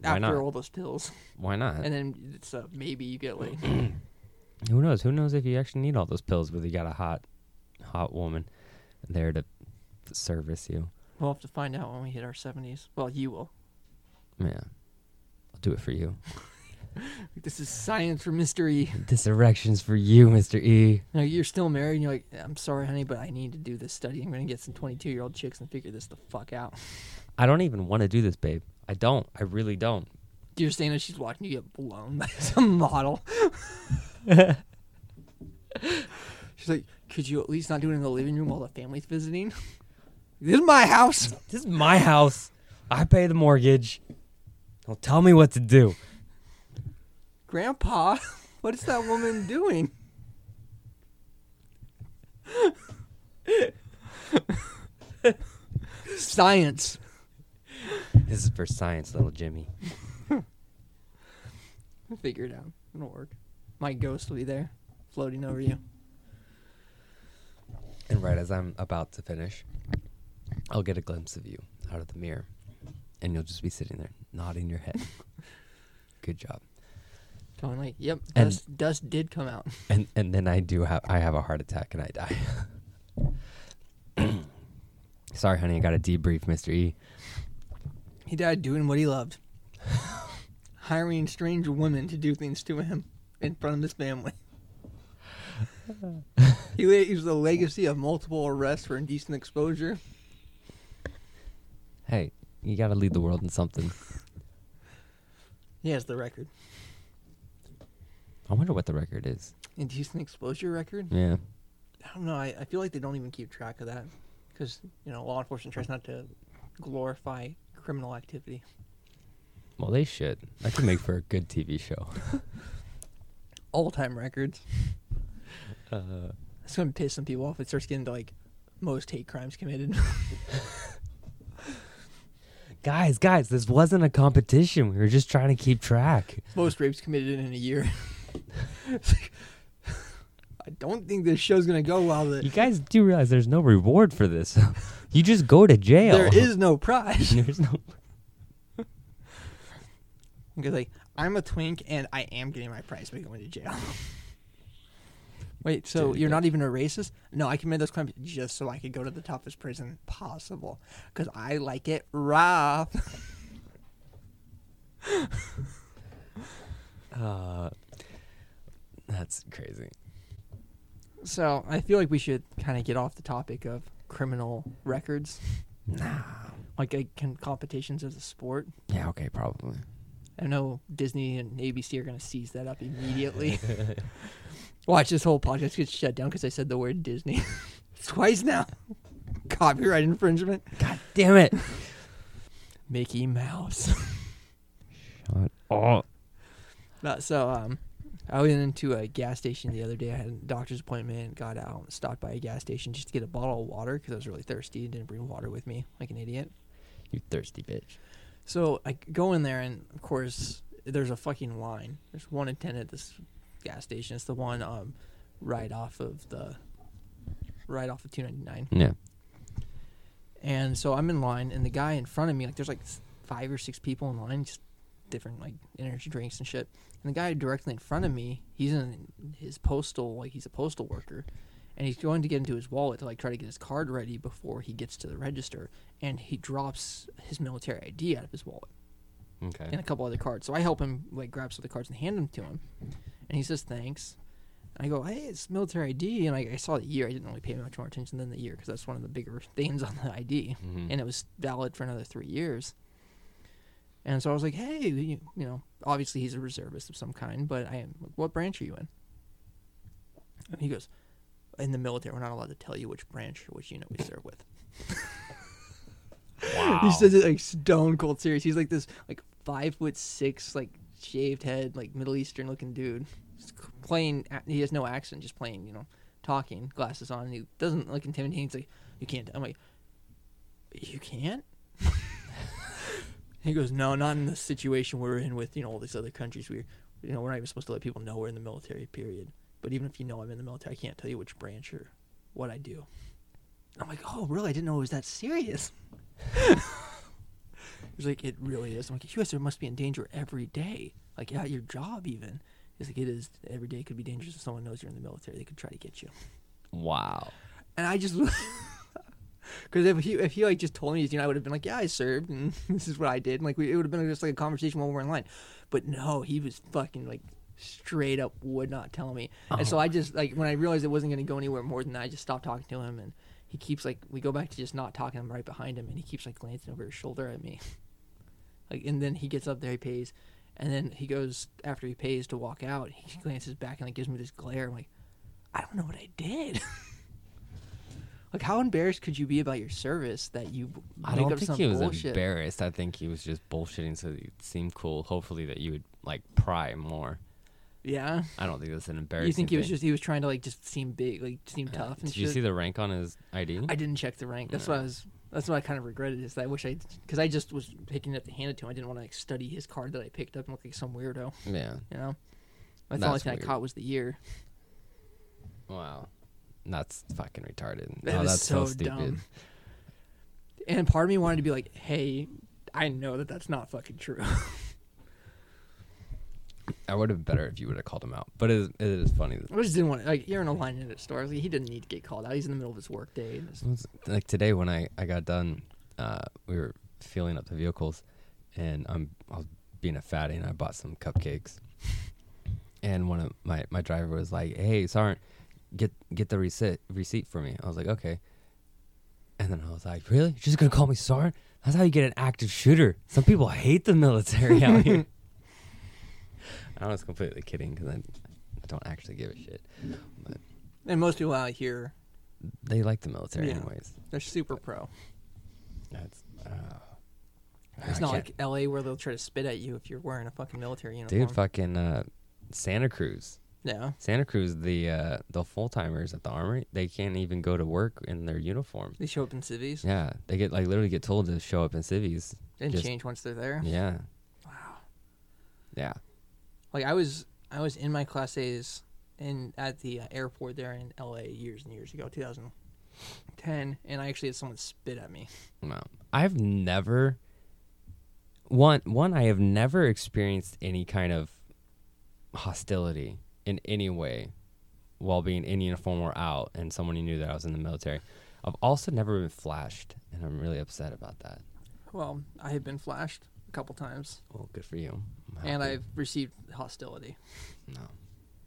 why After not? all those pills, Why not? and then it's a maybe you get laid. Who knows? Who knows if you actually need all those pills, whether you got a hot, hot woman there to, to service you. We'll have to find out when we hit our 70s. Well, you will. Yeah, I'll do it for you. This is science for mystery. This erection's for you, Mister E. No, you're still married, and you're like, I'm sorry, honey, but I need to do this study. I'm gonna get some 22 year old chicks and figure this the fuck out. I don't even want to do this, babe. I don't. I really don't. You're saying that she's watching you get blown by some model. she's like, could you at least not do it in the living room while the family's visiting? this is my house. This is my house. I pay the mortgage. Don't tell me what to do. Grandpa, what is that woman doing? Science. This is for science, little Jimmy. Figure it out. It'll work. My ghost will be there, floating over you. And right as I'm about to finish, I'll get a glimpse of you out of the mirror, and you'll just be sitting there nodding your head. Good job. Going like, yep, And- dust, dust did come out. And and then I do have I have a heart attack and I die. Sorry, honey, I got to debrief, Mister E. He died doing what he loved. Hiring strange women to do things to him in front of his family. he leaves the legacy of multiple arrests for indecent exposure. Hey, you got to lead the world in something. He has the record. I wonder what the record is. Indecent exposure record? Yeah. I don't know. I, I feel like they don't even keep track of that. Because, you know, law enforcement tries not to glorify criminal activity. Well, they should. That could make for a good TV show. All time records. Uh, It's going to piss some people off. It starts getting to, like, most hate crimes committed. guys, guys, this wasn't a competition. We were just trying to keep track. most rapes committed in a year. It's like, I don't think this show's gonna go well. That You guys do realize there's no reward for this. you just go to jail. there is no prize. There's no. Because like I'm a twink and I am getting my prize by going to jail. Wait, so you're not even a racist? No, I committed those crimes just so I could go to the toughest prison possible. Because I like it rough. Uh, that's crazy. So I feel like we should kind of get off the topic of criminal records, Nah. like uh, con- competitions as a sport. Yeah. Okay. Probably. I know Disney and ABC are going to seize that up immediately. Watch this whole podcast get shut down because I said the word Disney twice now. Copyright infringement. God damn it. Mickey Mouse. Shut up. No, so um, I went into a gas station the other day. I had a doctor's appointment. Got out, and stopped by a gas station just to get a bottle of water because I was really thirsty. And didn't bring water with me, like an idiot. You thirsty bitch. So I go in there, and of course, there's a fucking line. There's one attendant ten this gas station. It's the one um, right off of the right off of 299. Yeah. And so I'm in line, and the guy in front of me, like, there's like five or six people in line, just different like energy drinks and shit. And the guy directly in front of me, he's in his postal, like he's a postal worker, and he's going to get into his wallet to like try to get his card ready before he gets to the register, and he drops his military ID out of his wallet Okay. and a couple other cards. So I help him like grab some of the cards and hand them to him, and he says thanks. And I go, hey, it's military ID, and I, I saw the year. I didn't really pay much more attention than the year because that's one of the bigger things on the ID, Mhm. and it was valid for another three years. And so I was like, hey, you, you know, obviously he's a reservist of some kind, but I am. What branch are you in? And he goes, in the military, we're not allowed to tell you which branch or which unit we serve with. Wow. He says it like stone cold serious. He's like this like five foot six, like shaved head, like Middle Eastern looking dude. Playing, he has no accent, just playing, you know, talking, glasses on. He doesn't look intimidating. He's like, you can't. I'm like, you can't. he goes, no, not in the situation we're in with you know all these other countries. We're, you know, we're not even supposed to let people know we're in the military. Period. But even if you know I'm in the military, I can't tell you which branch or what I do. I'm like, oh, really? I didn't know it was that serious. He's like, it really is. I'm like, you guys must be in danger every day, like at your job even. He's like, it is every day could be dangerous if someone knows you're in the military. They could try to get you. Wow. And I just, because if he if he like just told me, you know, I would have been like, yeah, I served, and this is what I did. And, like we, it would have been just like a conversation while we we're in line. But no, he was fucking like straight up would not tell me. And so Oh. I just like when I realized it wasn't going to go anywhere more than that, I just stopped talking to him, and he keeps like we go back to just not talking. I'm right behind him, and he keeps like glancing over his shoulder at me. Like, and then he gets up there, he pays, and then he goes after he pays to walk out. He glances back and like gives me this glare. I'm like, I don't know what I did. like, how embarrassed could you be about your service that you I don't think some he was bullshit? embarrassed. I think he was just bullshitting so that you'd seem cool. Hopefully that you would like pry more. Yeah. I don't think that's an embarrassing. You think he was thing. just he was trying to like just seem big, like seem tough and Did shit? you see the rank on his ID? I didn't check the rank. That's what I was. That's what I kind of regretted. Is that I wish I, because I just was picking it up to hand it to him. I didn't want to like study his card that I picked up and look like some weirdo. yeah. You know. That's the only thing weird. I caught was the year. Wow. That's fucking retarded. That oh, that's so, so stupid. dumb. And part of me wanted to be like, "Hey, I know that that's not fucking true." I would have been better if you would have called him out. But it is, it is funny. that- I just didn't want to, like you're in a line at a store. Like, he didn't need to get called out. He's in the middle of his work day. and it's- It Like today when I, I got done, uh, we were filling up the vehicles, and I'm I was being a fatty, and I bought some cupcakes. And one of my my driver was like, "Hey, Sergeant, get get the receipt receipt for me." I was like, "Okay." And then I was like, "Really? You're just gonna call me Sergeant? That's how you get an active shooter. Some people hate the military out here." I was completely kidding because I don't actually give a shit. But And most people out here, they like the military Yeah. anyways. they're super pro. That's. Uh, It's I not can't- like L.A. where they'll try to spit at you if you're wearing a fucking military uniform. Dude, fucking uh, Santa Cruz. yeah. Santa Cruz, the uh, the full timers at the armory, they can't even go to work in their uniform. They show up in civies Yeah, they get like literally get told to show up in civvies. and just- change once they're there. Yeah, Wow. yeah. Like I was, I was in my class A's in at the uh, airport there in L.A. years and years ago, 2010, and I actually had someone spit at me. No, I've never. One one, I have never experienced any kind of hostility in any way while being in uniform or out, and someone knew that I was in the military. I've also never been flashed, and I'm really upset about that. Well, I have been flashed a couple times, Well, good for you. And. I've received hostility. no,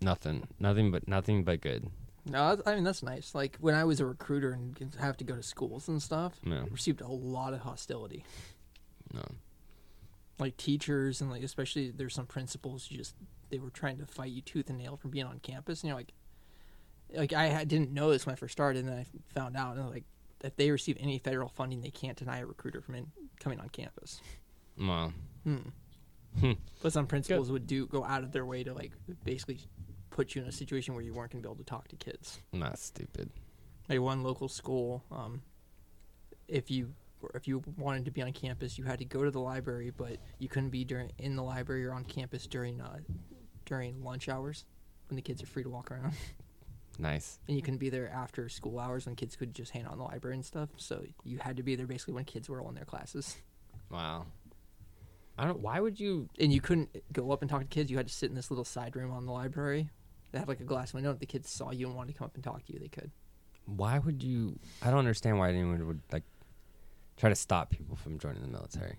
nothing, nothing but nothing but good. No, I mean that's nice. Like when I was a recruiter and have to go to schools and stuff, I received a lot of hostility. no. Like teachers and like especially there's some principals just they were trying to fight you tooth and nail from being on campus, and you're like, like I didn't know this when I first started, and then I found out, and like if they receive any federal funding, they can't deny a recruiter from in, coming on campus. Well, Hmm. Hmm. But some principals would do go out of their way to like basically put you in a situation where you weren't gonna be able to talk to kids. not stupid. Like one local school, um, if you if you wanted to be on campus, you had to go to the library, but you couldn't be during in the library or on campus during uh, during lunch hours when the kids are free to walk around, Nice. and you couldn't be there after school hours when kids could just hang out in the library and stuff. So you had to be there basically when kids were all in their classes, Wow. I don't. Why would you? and you couldn't go up and talk to kids. You had to sit in this little side room on the library. They had like a glass window. If the kids saw you and wanted to come up and talk to you, they could. Why would you? I don't understand why anyone would like try to stop people from joining the military.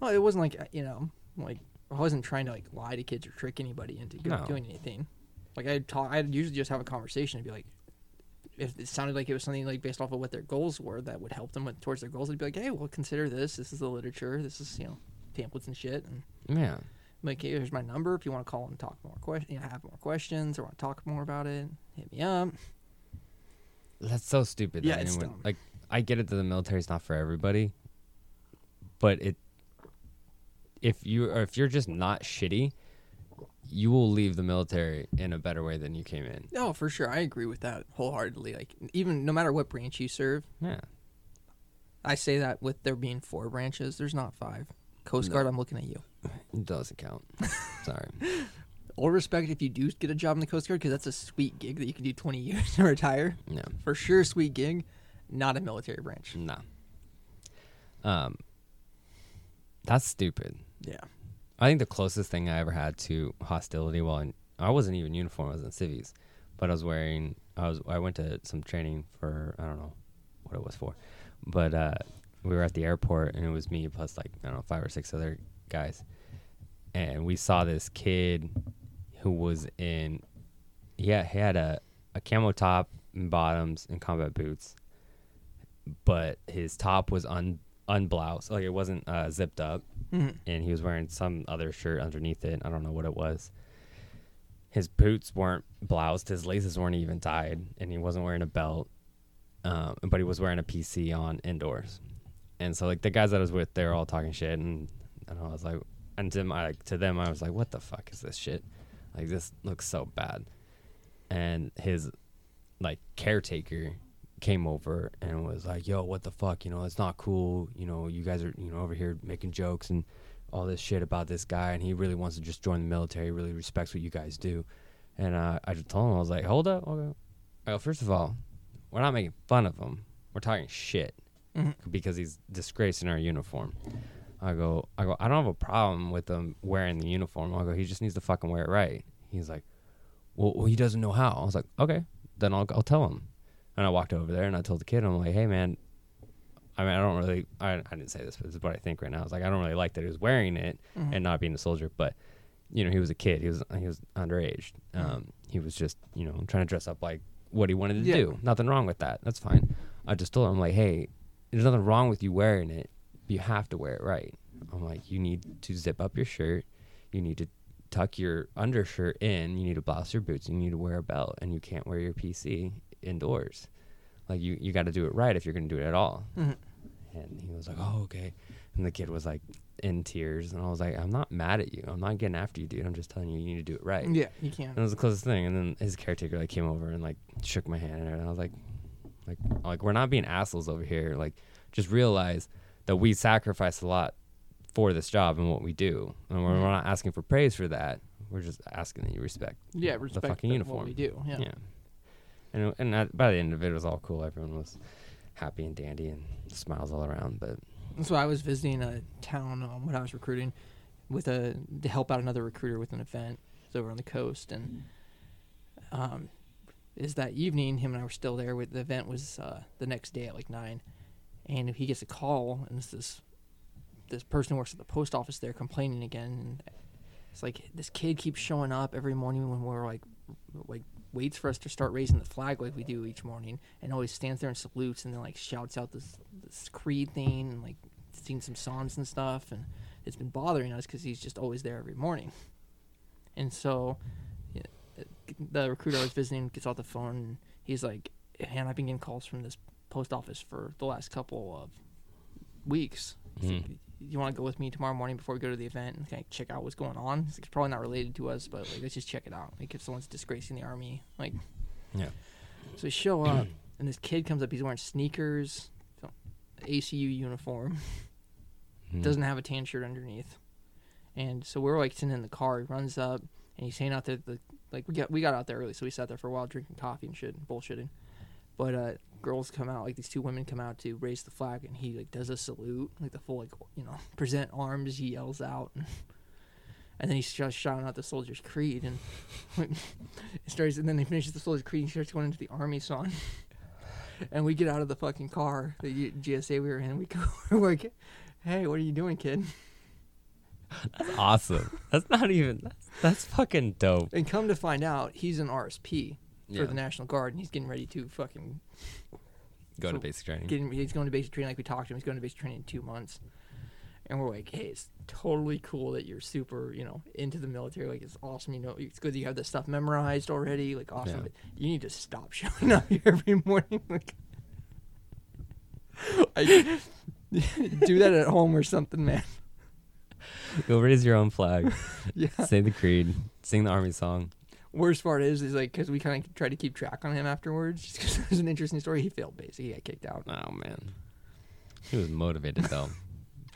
Well, it wasn't like uh, you know, like I wasn't trying to like lie to kids or trick anybody into No. doing anything. Like I'd talk, I'd usually just have a conversation and be like, if it sounded like it was something like based off of what their goals were that would help them with, towards their goals, I'd be like, hey, well, consider this. This is the literature. This is you know, pamphlets and shit. And Yeah. Like, here's my number. If you want to call and talk more questions, you know, have more questions or want to talk more about it, hit me up. That's so stupid. Yeah, that it's anyone, dumb. Like, I get it that the military's not for everybody, but it. If you or if you're just not shitty, you will leave the military in a better way than you came in. No, for sure, I agree with that wholeheartedly. Like even no matter what branch you serve, Yeah. I say that with there being four branches, there's not five. Coast. Guard, I'm looking at you. It doesn't count. Sorry. All respect if you do get a job in the Coast Guard because that's a sweet gig that you can do 20 years and retire. No. For sure, sweet gig. Not a military branch. No. Um. That's stupid. Yeah. I think the closest thing I ever had to hostility while in, I wasn't even uniform. I was in civvies, but I was wearing. I was. I went to some training for. I don't know what it was for, but uh, we were at the airport and it was me plus like I don't know five or six other guys, and we saw this kid who was in. Yeah, he had a a camo top and bottoms and combat boots, but his top was un unbloused, like it wasn't uh, zipped up, Mhm. and he was wearing some other shirt underneath it. I don't know what it was. His boots weren't bloused. His laces weren't even tied, and he wasn't wearing a belt. Um, but he was wearing a PC on indoors, and so like the guys that I was with, they were all talking shit, and, and I was like, and to my like, to them, I was like, what the fuck is this shit? Like this looks so bad. And his like caretaker came over and was like, "Yo, what the fuck? You know, it's not cool. You know, you guys are you know over here making jokes and all this shit about this guy, and he really wants to just join the military. Really respects what you guys do." And uh, I just told him, I was like, "Hold up, okay. Well, first of all, we're not making fun of him. We're talking shit Mhm. because he's disgracing our uniform." I go, I go, I don't have a problem with him wearing the uniform. I go, he just needs to fucking wear it right. He's like, well, well, he doesn't know how. I was like, okay, then I'll, I'll tell him. And I walked over there and I told the kid, I'm like, hey man, I mean, I don't really, I, I didn't say this, but this is what I think right now. I was like, I don't really like that he was wearing it Mhm. and not being a soldier, but you know, he was a kid. He was he was underage. Um, he was just you know trying to dress up like what he wanted to Yeah. do. Nothing wrong with that. That's fine. I just told him like, hey, there's nothing wrong with you wearing it. But you have to wear it right. I'm like, you need to zip up your shirt. You need to tuck your undershirt in. You need to blouse your boots. You need to wear a belt, and you can't wear your PC indoors. Like you, you got to do it right if you're gonna do it at all. Mhm. And he was like, oh okay. And the kid was like in tears, and I was like, I'm not mad at you. I'm not getting after you, dude. I'm just telling you, you need to do it right. Yeah, you can't. And it was the closest thing. And then his caretaker like came over and like shook my hand, and I was like, like, like we're not being assholes over here. Like, just realize that we sacrifice a lot for this job and what we do, and we're, we're not asking for praise for that. We're just asking that you respect. Yeah, respect the fucking the- uniform. What we do. Yeah. Yeah. And and at, by the end of it, it was all cool. Everyone was happy and dandy and smiles all around. But So I was visiting a town um, when I was recruiting with a to help out another recruiter with an event over on the coast, and um, is that evening him and I were still there. With the event was uh, the next day at like nine, and he gets a call, and it's this this person who works at the post office there complaining again. And it's like this kid keeps showing up every morning when we're like like waits for us to start raising the flag like we do each morning and always stands there and salutes and then like shouts out this this creed thing and like sings some songs and stuff and it's been bothering us because he's just always there every morning and so the recruiter I was visiting gets off the phone and he's like man I've been getting calls from this post office for the last couple of weeks He's like, Mhm. you want to go with me tomorrow morning before we go to the event and check out what's going on it's probably not related to us but like let's just check it out like if someone's disgracing the army like yeah, so we show up, and this kid comes up. He's wearing sneakers, so- ACU uniform. Mhm. Doesn't have a tan shirt underneath. And so we're like sitting in the car. He runs up, and he's saying out there the like we got we got out there early, so we sat there for a while drinking coffee and shit, and bullshitting. But uh, girls come out, like these two women come out to raise the flag, and he like does a salute, like the full like you know present arms. He yells out. And then he's just shouting out the Soldier's Creed, and it starts. And then he finishes the Soldier's Creed, and starts going into the Army song. And we get out of the fucking car, the GSA we were in. We go, we're like, "Hey, what are you doing, kid?" That's awesome. That's not even. That's, that's fucking dope. And come to find out, he's an RSP for Yeah. the National Guard, and he's getting ready to fucking Go to So, basic training. getting. He's going to basic training, like we talked to him. He's going to basic training in two months. And we're like, hey, it's totally cool that you're super, you know, into the military. Like, it's awesome. You know, it's good that you have this stuff memorized already. Like, awesome. Yeah. But you need to stop showing up here every morning. Like, I, do that at home or something, man. Go raise your own flag. Yeah. Say the creed. Sing the army song. Worst part is, is like, because we kind of tried to keep track on him afterwards. Just because it was an interesting story. He failed basic. He got kicked out. Oh man, he was motivated though.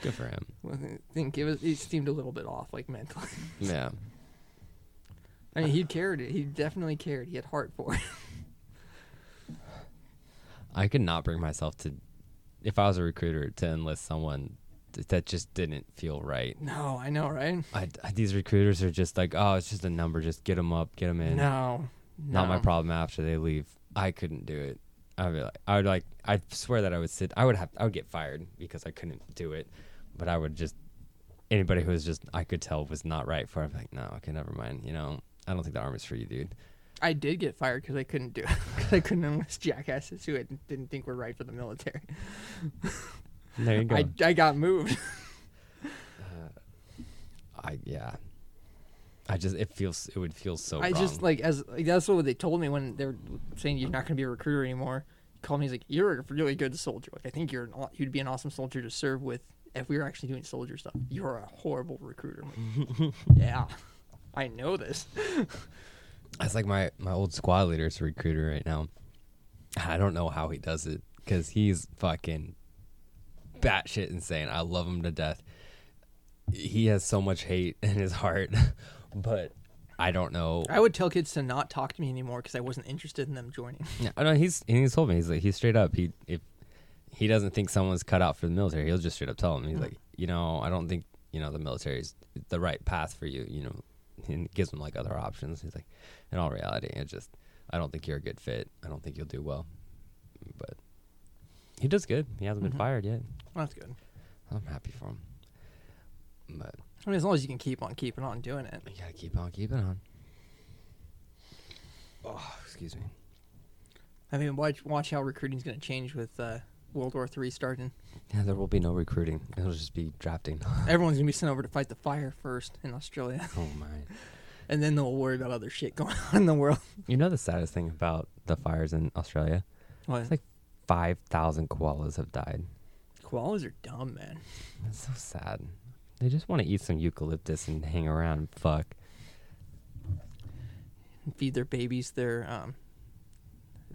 Good for him. Well, I think it was. He seemed a little bit off, like mentally. Yeah. I mean, he cared. He definitely cared. He had heart for it. I could not bring myself to, if I was a recruiter, to enlist someone that just didn't feel right. No, I know, right? I, I- these recruiters are just like, oh, it's just a number. Just get them up, get them in. No, Not my problem after they leave. I couldn't do it. I'd be like, I would like, I swear that I would sit. I would have, I would get fired because I couldn't do it. But I would just anybody who was just I could tell was not right for. it, I'm like, no, okay, never mind. You know, I don't think the army's for you, dude. I did get fired because I couldn't do it. 'Cause I couldn't enlist jackasses who I didn't think were right for the military. There you go. I, I got moved. Uh, I yeah. I just it feels it would feel so. I just like as like, that's what they told me when they were saying you're not going to be a recruiter anymore. He called me. He's like, "You're a really good soldier. Like I think you're an, you'd be an awesome soldier to serve with if we were actually doing soldier stuff. You're a horrible recruiter." Like, yeah, I know this. It's like my my old squad leader is a recruiter right now. I don't know how he does it because he's fucking batshit insane. I love him to death. He has so much hate in his heart, but I don't know. I would tell kids to not talk to me anymore because I wasn't interested in them joining. Yeah, I know he's and he's told me he's like he's straight up. He if he doesn't think someone's cut out for the military, he'll just straight up tell him. He's like, mm. you know, I don't think you know the military is the right path for you. You know, and gives him like other options. He's like, in all reality, it just I don't think you're a good fit. I don't think you'll do well. But he does good. He hasn't Mhm. been fired yet. Well, that's good. I'm happy for him. But I mean, as long as you can keep on keeping on doing it. you gotta keep on keeping on. Oh, excuse me. I mean, watch watch how recruiting's going to change with uh, World War Three starting. Yeah, there will be no recruiting. It'll just be drafting. Everyone's going to be sent over to fight the fire first in Australia, oh my. and then they'll worry about other shit going on in the world. You know the saddest thing about the fires in Australia? What? like- Five thousand koalas have died. Koalas are dumb, man. That's so sad. They just want to eat some eucalyptus and hang around and fuck. Feed their babies their um,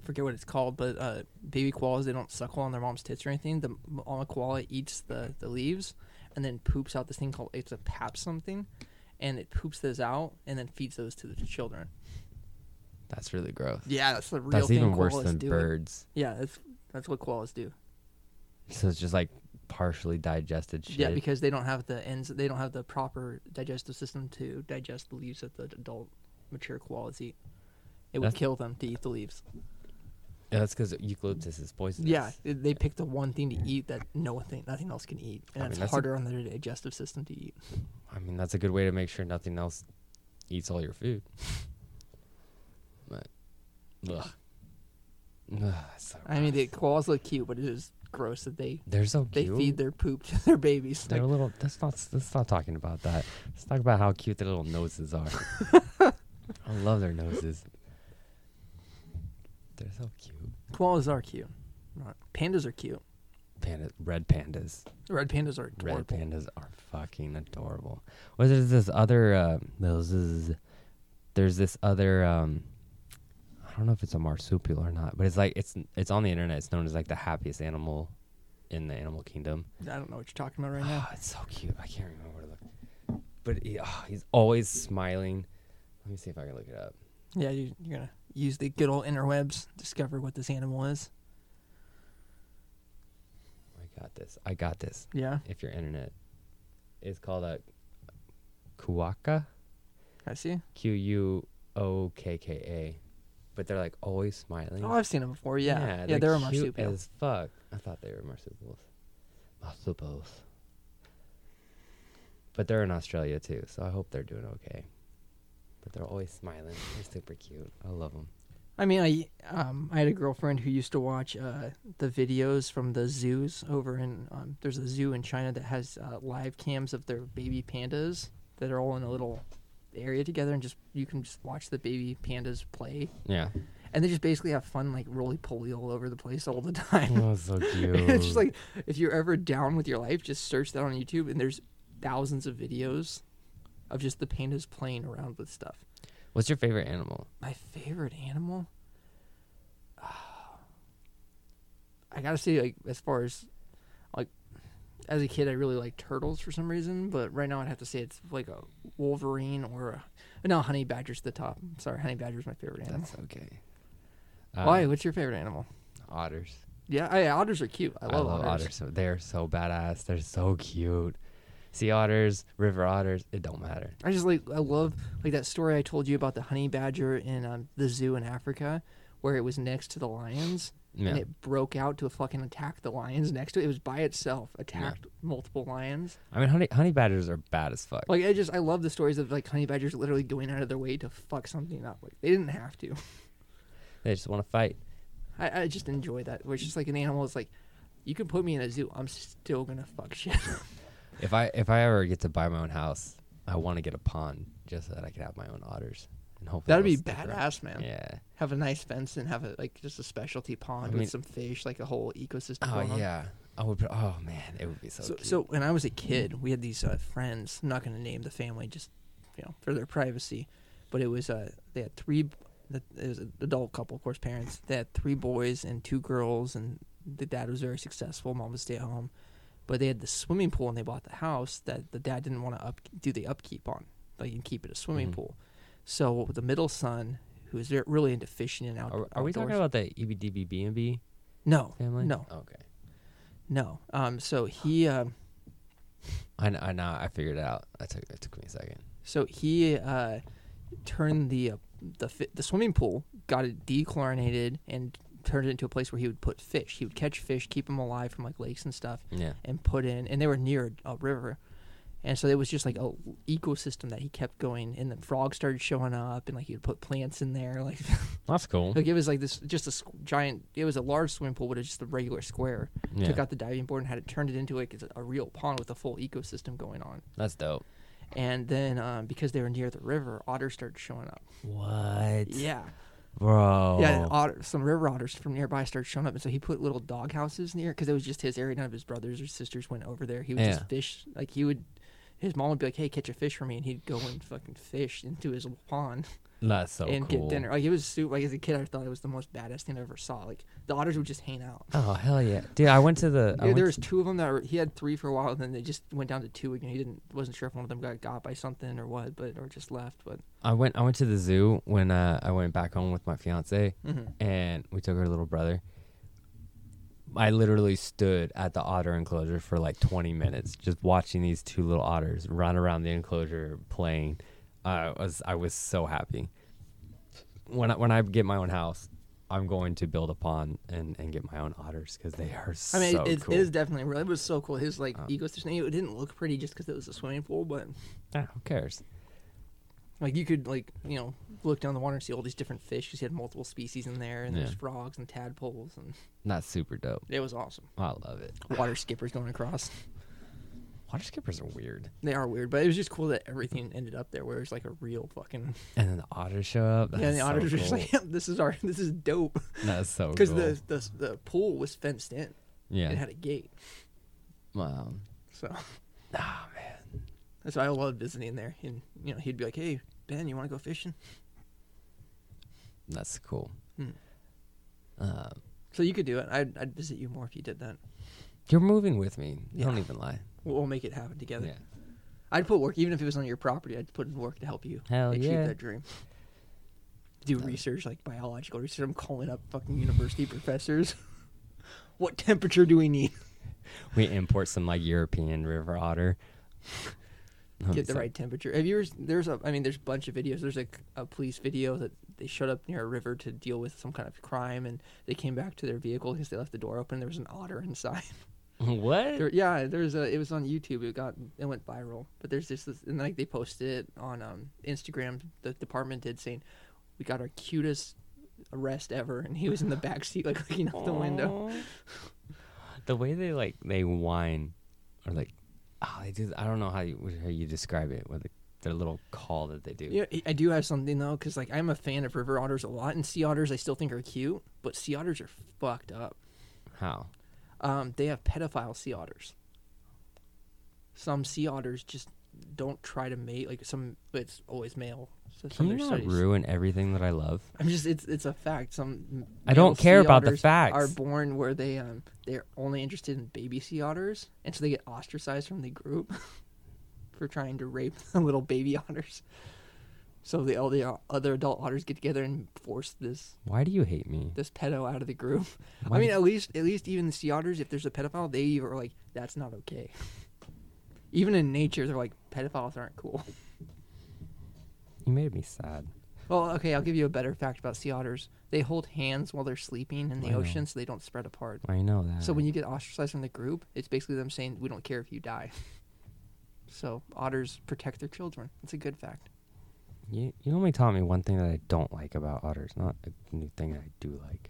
I forget what it's called, but uh, baby koalas they don't suckle on their mom's tits or anything. The mama koala eats the the leaves and then poops out this thing called it's a pap something, and it poops those out and then feeds those to the children. That's really gross. Yeah, that's the real That's thing. even worse than birds. Yeah, that's that's what koalas do. So it's just like partially digested shit. Yeah, because they don't have the ends. They don't have the proper digestive system to digest the leaves that the adult mature koalas eat. It would That's- kill them to eat the leaves. Yeah, that's because eucalyptus is poisonous. Yeah, they pick the one thing to eat that no thing, nothing else can eat, and I mean, it's that's a- harder on their digestive system to eat. I mean that's a good way to make sure nothing else eats all your food. but, ugh. Ugh, so I mean, the koalas look cute, but it is gross that they they're so they cute. feed their poop to their babies. They're Like, a little. Let's not. Let's not talking about that. Let's talk about how cute their little noses are. I love their noses. They're so cute. koalas are cute. Pandas are cute. Panda, red pandas. Red pandas are adorable. Red pandas are fucking adorable. Well, there's this other. Uh, there's this, there's this other. Um, I don't know if it's a marsupial or not, but it's like it's it's on the internet. It's known as like the happiest animal in the animal kingdom. I don't know what you're talking about right now. Oh, it's so cute. I can't remember where to look. But he, oh, he's always smiling. Let me see if I can look it up. Yeah, you, you're gonna use the good old interwebs, discover what this animal is. I got this. I got this. Yeah, If your internet is called a quokka, I see. Q U O K K A, but they're like always smiling. Oh, I've seen them before. Yeah, yeah, they're, a cute marsupial. as fuck. I thought they were marsupials. Marsupials. But they're in Australia too, so I hope they're doing okay. But they're always smiling. They're super cute. I love them. I mean, I um, I had a girlfriend who used to watch uh, the videos from the zoos over in. Um, there's a zoo in China that has uh, live cams of their baby pandas that are all in a little area together, and just you can just watch the baby pandas play, Yeah. and they just basically have fun, like roly poly all over the place all the time. Oh, so cute. it's just like if you're ever down with your life, just search that on YouTube, and there's thousands of videos of just the pandas playing around with stuff. What's your favorite animal? My favorite animal? I gotta say, like, as far as, as a kid, I really like turtles for some reason, but right now I'd have to say it's like a wolverine or a. No, honey badger's the top. Sorry, honey badger's my favorite animal. That's okay. Uh, Why? What's your favorite animal? Otters. Yeah, I, otters are cute. I I love, love, otters. otters. So They're so badass. They're so cute. Sea otters, river otters, it don't matter. I just like I love like that story I told you about the honey badger in um, the zoo in Africa, where it was next to the lions Yeah. and it broke out to fucking attack the lions next to it. It was by itself, attacked multiple lions. I mean, honey, honey badgers are bad as fuck. Like I just I love the stories of like honey badgers literally going out of their way to fuck something up. Like they didn't have to. They just want to fight. I, I just enjoy that. Where it's just like an animal is like, you can put me in a zoo, I'm still gonna fuck shit. If I if I ever get to buy my own house, I want to get a pond just so that I can have my own otters. And hopefully That'd be stick around. badass, man. Yeah. Have a nice fence and have a like just a specialty pond mean- with some fish, like a whole ecosystem. Oh going on. yeah. I would. Oh man, it would be so. So, cute. so when I was a kid, we had these uh, friends. I'm not going to name the family, just you know, for their privacy. But it was uh, they had three. It was an adult couple, of course, parents. They had three boys and two girls, and the dad was very successful. Mom would stay at home, but they had the swimming pool, and they bought the house that the dad didn't want to up do the upkeep on, like and keep it a swimming Mhm. pool. So the middle son, who is really into fishing and out, are, are we talking about the E EBDB B and B no, family? no, Okay. no. Um, so he. Um, I know. I know. I figured it out. That took. It took me a second. So he uh, turned the uh, the fi- the swimming pool, got it dechlorinated, and turned it into a place where he would put fish. He would catch fish, keep them alive from like lakes and stuff, Yeah. and put in. And they were near a, a river, and so it was just like a ecosystem that he kept going. And the frogs started showing up, and like he would put plants in there. Like, That's cool. like it was like this, just a giant. It was a large swimming pool, but it's just a regular square. Yeah. Took out the diving board and had it turned it into like a real pond with a full ecosystem going on. That's dope. And then um, because they were near the river, otters started showing up. What? Yeah, Bro. yeah. Otter, some river otters from nearby started showing up, and so he put little dog houses near because it was just his area. None of his brothers or sisters went over there. He would Yeah. just fish. Like he would, his mom would be like, "Hey, catch a fish for me," and he'd go and fucking fish into his pond That's so and cool. get dinner. Like it was super. Like as a kid, I thought it was the most badass thing I ever saw. Like the otters would just hang out. Oh hell yeah, dude! I went to the. I Yeah, went there was two of them that were, he had three for a while, and then they just went down to two again. He didn't wasn't sure if one of them got got by something or what, but or just left. But I went. I went to the zoo when uh, I went back home with my fiance, mhm. and we took her little brother. I literally stood at the otter enclosure for like 20 minutes, just watching these two little otters run around the enclosure playing. I was I was so happy. When I, when I get my own house, I'm going to build a pond and, and get my own otters because they are so I mean, it, it cool. is definitely real. It was so cool. His like Oh. ecosystem. It didn't look pretty just because it was a swimming pool, but Ah, who cares? Like you could like you know look down the water and see all these different fish because he had multiple species in there, and there's Yeah. frogs and tadpoles, and Not super dope. it was awesome. I love it. Water skippers going across. Water skippers are weird. They are weird, but it was just cool that everything ended up there, where it's like a real fucking. And then the otters show up. yeah, and the so were just cool. like, "This is our, this is dope," That's so because cool. the, the the pool was fenced in. yeah. It had a gate, wow. so man. That's why I loved visiting there. And you know, he'd be like, "Hey, Ben, you want to go fishing?" That's cool. Hmm. Um, So you could do it. I'd, I'd visit you more if you did that. you're moving with me. Yeah. Don't even lie. We'll, we'll make it happen together. Yeah. I'd put work, even if it was on your property. I'd put in work to help you Hell achieve yeah. that dream. Do Uh, research, like biological research. I'm calling up fucking university professors. what temperature do we need? We import some like European river otter. Get the right temperature. Have you ever? There's a. I mean, there's a bunch of videos. There's a, a police video that they showed up near a river to deal with some kind of crime, and they came back to their vehicle because they left the door open. There was an otter inside. what? There, yeah, there's a. It was on YouTube. It got it went viral. But there's this, this and like they posted it on um, Instagram. The department did saying, "We got our cutest arrest ever," and he was in the back seat like looking out the window. The way they like they whine, or like, oh, they do. I don't know how you how you describe it. With the, their little call that they do. Yeah, I do have something though, because like I'm a fan of river otters a lot, and sea otters I still think are cute, but sea otters are fucked up. How? Um, they have pedophile sea otters. Some sea otters just don't try to mate. Like some, it's always male. So some Can you not studies- ruin everything that I love? I'm just it's it's a fact. Some I don't care about the facts. Are born where they um they're only interested in baby sea otters, and so they get ostracized from the group for trying to rape the little baby otters. So the all the uh, other adult otters get together and force this Why do you hate me? this pedo out of the group. Why I mean, at least at least even the sea otters, if there's a pedophile, they are like, that's not okay. Even in nature, they're like, pedophiles aren't cool. you made me sad. Well, okay, I'll give you a better fact about sea otters. They hold hands while they're sleeping in the I know. ocean, so they don't spread apart. I know that. So when you get ostracized from the group, it's basically them saying, "We don't care if you die." So otters protect their children. It's a good fact. You you only taught me one thing that I don't like about otters, not a new thing that I do like.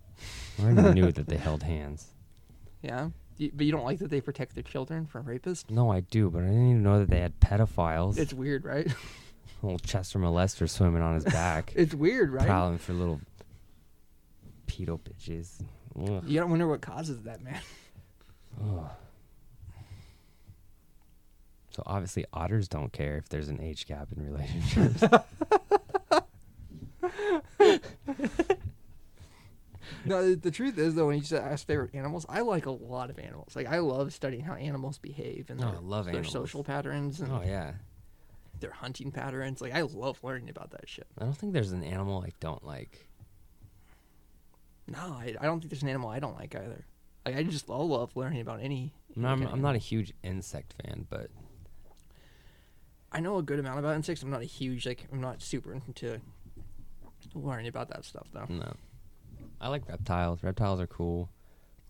I already knew that they held hands. Yeah, but you don't like that they protect their children from rapists. No, I do, but I didn't even know that they had pedophiles. It's weird, right? little Chester molester swimming on his back, it's weird, right? prowling for little pedo bitches. Ugh. You don't wonder what causes that, man. Ugh. So obviously otters don't care if there's an age gap in relationships. No, the, the truth is though, when you just ask favorite animals, I like a lot of animals. Like I love studying how animals behave and Oh, their, love their social patterns and oh yeah. their hunting patterns. Like I love learning about that shit. I don't think there's an animal I don't like. No, I, I don't think there's an animal I don't like either. Like I just I love learning about any. I'm, I'm, I'm not a huge insect fan, but I know a good amount about insects. I'm not a huge like. I'm not super into learning about that stuff though. no. I like reptiles. Reptiles are cool.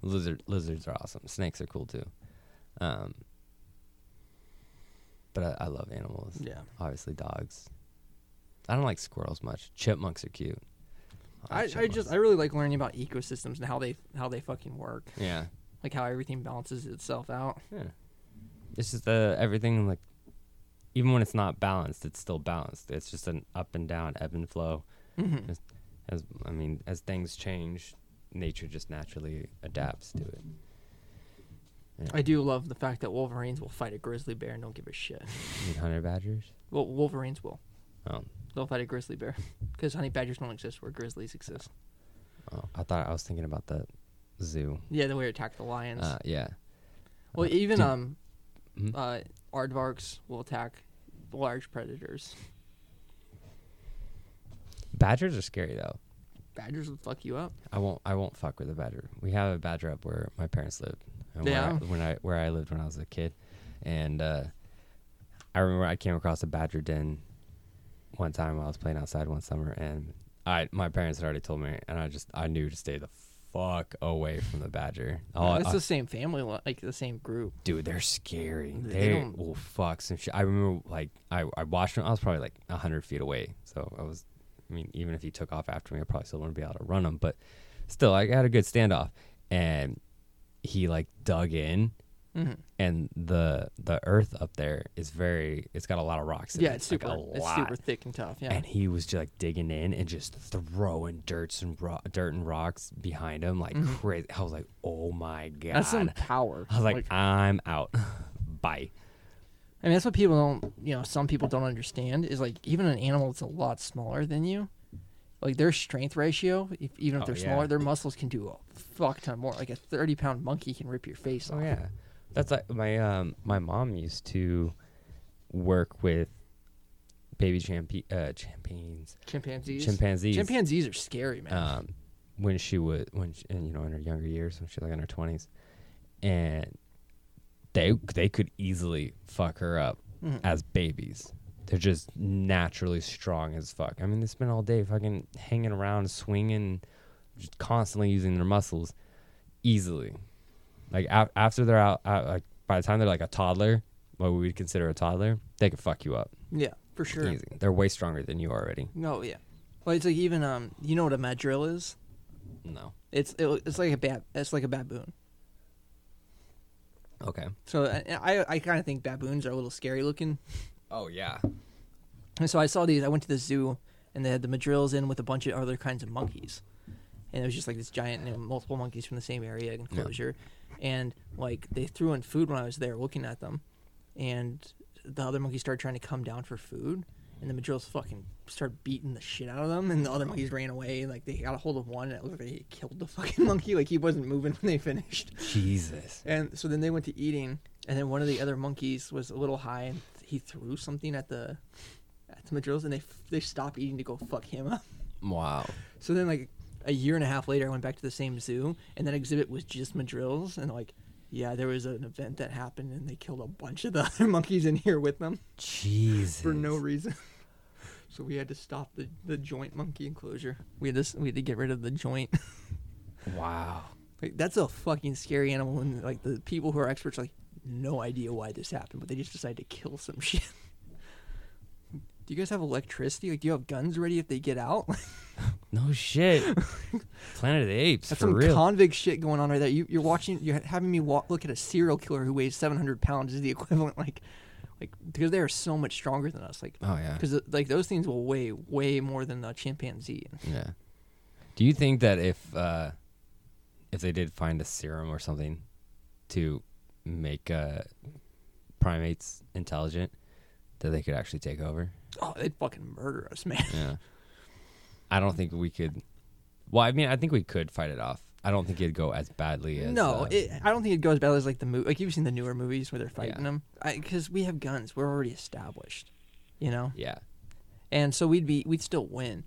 Lizard lizards are awesome. Snakes are cool too. Um, but I, I love animals. Yeah, Obviously dogs. I don't like squirrels much. Chipmunks are cute. I, like I just. I really like learning about ecosystems and how they how they fucking work. yeah. Like how everything balances itself out. Yeah. It's just uh, everything like even when it's not balanced, it's still balanced. It's just an up and down, ebb and flow. Mm-hmm. As I mean, as things change, nature just naturally adapts to it. Yeah. I do love the fact that Wolverines will fight a grizzly bear and don't give a shit. You mean honey badgers? Well, Wolverines will. Oh, They'll fight a grizzly bear because honey badgers don't exist where grizzlies exist. oh, I thought I was thinking about the zoo. Yeah, the way it attacked the lions. Uh, yeah. well, uh, even um, Mhm. uh, aardvarks will attack large predators. Badgers are scary though. Badgers will fuck you up. I won't. I won't fuck with a badger. We have a badger up where my parents lived. And where Yeah. I, when I where I lived when I was a kid, and uh, I remember I came across a badger den one time while I was playing outside one summer, and I my parents had already told me, and I just I knew to stay the fuck away from the badger. Oh, it's the same family, like the same group. dude, they're scary. They, they will fuck some shit. I remember like I I watched them. I was probably like hundred feet away, so I was. I mean, even if he took off after me, I probably still wouldn't be able to run him. But still, I had a good standoff, and he like dug in, Mm-hmm. and the the earth up there is very. It's got a lot of rocks. In Yeah, it, it's like, super. a it's super thick and tough. Yeah. And he was just like digging in and just throwing dirts and ro- dirt and rocks behind him like Mhm. crazy. I was like, oh my god! That's some power. I was like, I'm out. Bye. I mean, that's what people don't. You know, some people don't understand is like even an animal that's a lot smaller than you, like their strength ratio, if, even if Oh, they're yeah. smaller, their muscles can do a fuck ton more. Like a thirty pound monkey can rip your face Oh off. yeah, that's like my um my mom used to work with baby champi- uh, champions Chimpanzees. chimpanzees Chimpanzees are scary, man. um when she was when she, and, you know in her younger years when she was like in her twenties and they they could easily fuck her up Mhm. as babies. They're just naturally strong as fuck. I mean, they spend all day fucking hanging around, swinging, just constantly using their muscles, easily. Like af- after they're out, out, like by the time they're like a toddler, what we would consider a toddler, they could fuck you up yeah, for sure. easy. They're way stronger than you already. No, yeah. Well, it's like even um, you know what a madril is? No. It's it, it's like a bab. It's like a baboon. Okay. So uh, I I, I kind of think baboons are a little scary looking. Oh yeah. And so I saw these. I went to the zoo, and they had the madrills in with a bunch of other kinds of monkeys, and it was just like this giant, you know, multiple monkeys from the same area enclosure, and like they threw in food when I was there looking at them, and the other monkeys started trying to come down for food, and the madrills fucking started beating the shit out of them, and the other monkeys ran away. Like they got a hold of one, and it looked like he killed the fucking monkey. Like he wasn't moving when they finished. Jesus. And so then they went to eating, and then one of the other monkeys was a little high, and he threw something at the at the Madril's, and they they stop eating to go fuck him up. Wow. So then, like a year and a half later, I went back to the same zoo, and that exhibit was just madrills, and like, yeah, there was an event that happened, and they killed a bunch of the other monkeys in here with them Jesus. for no reason. So we had to stop the, the joint monkey enclosure. We had this we had to get rid of the joint. Wow. like that's a fucking scary animal, and like the people who are experts are like no idea why this happened, but they just decided to kill some shit. Do you guys have electricity? Like, do you have guns ready if they get out? No shit. Planet of the Apes That's some real. convict shit going on right there. You, you're watching. You're having me walk, look at a serial killer who weighs 700 pounds is the equivalent, like, like because they are so much stronger than us. Like, oh yeah. because like those things will weigh way more than a chimpanzee. Yeah. Do you think that if uh, if they did find a serum or something to make uh, primates intelligent, that they could actually take over? Oh, they'd fucking murder us, man. Yeah. I don't think we could. Well, I mean, I think we could fight it off. I don't think it'd go as badly as. no, uh, it, I don't think it goes badly as like the movie. Like you've seen the newer movies where they're fighting Yeah. them, because we have guns. We're already established, you know, yeah. and so we'd be we'd still win.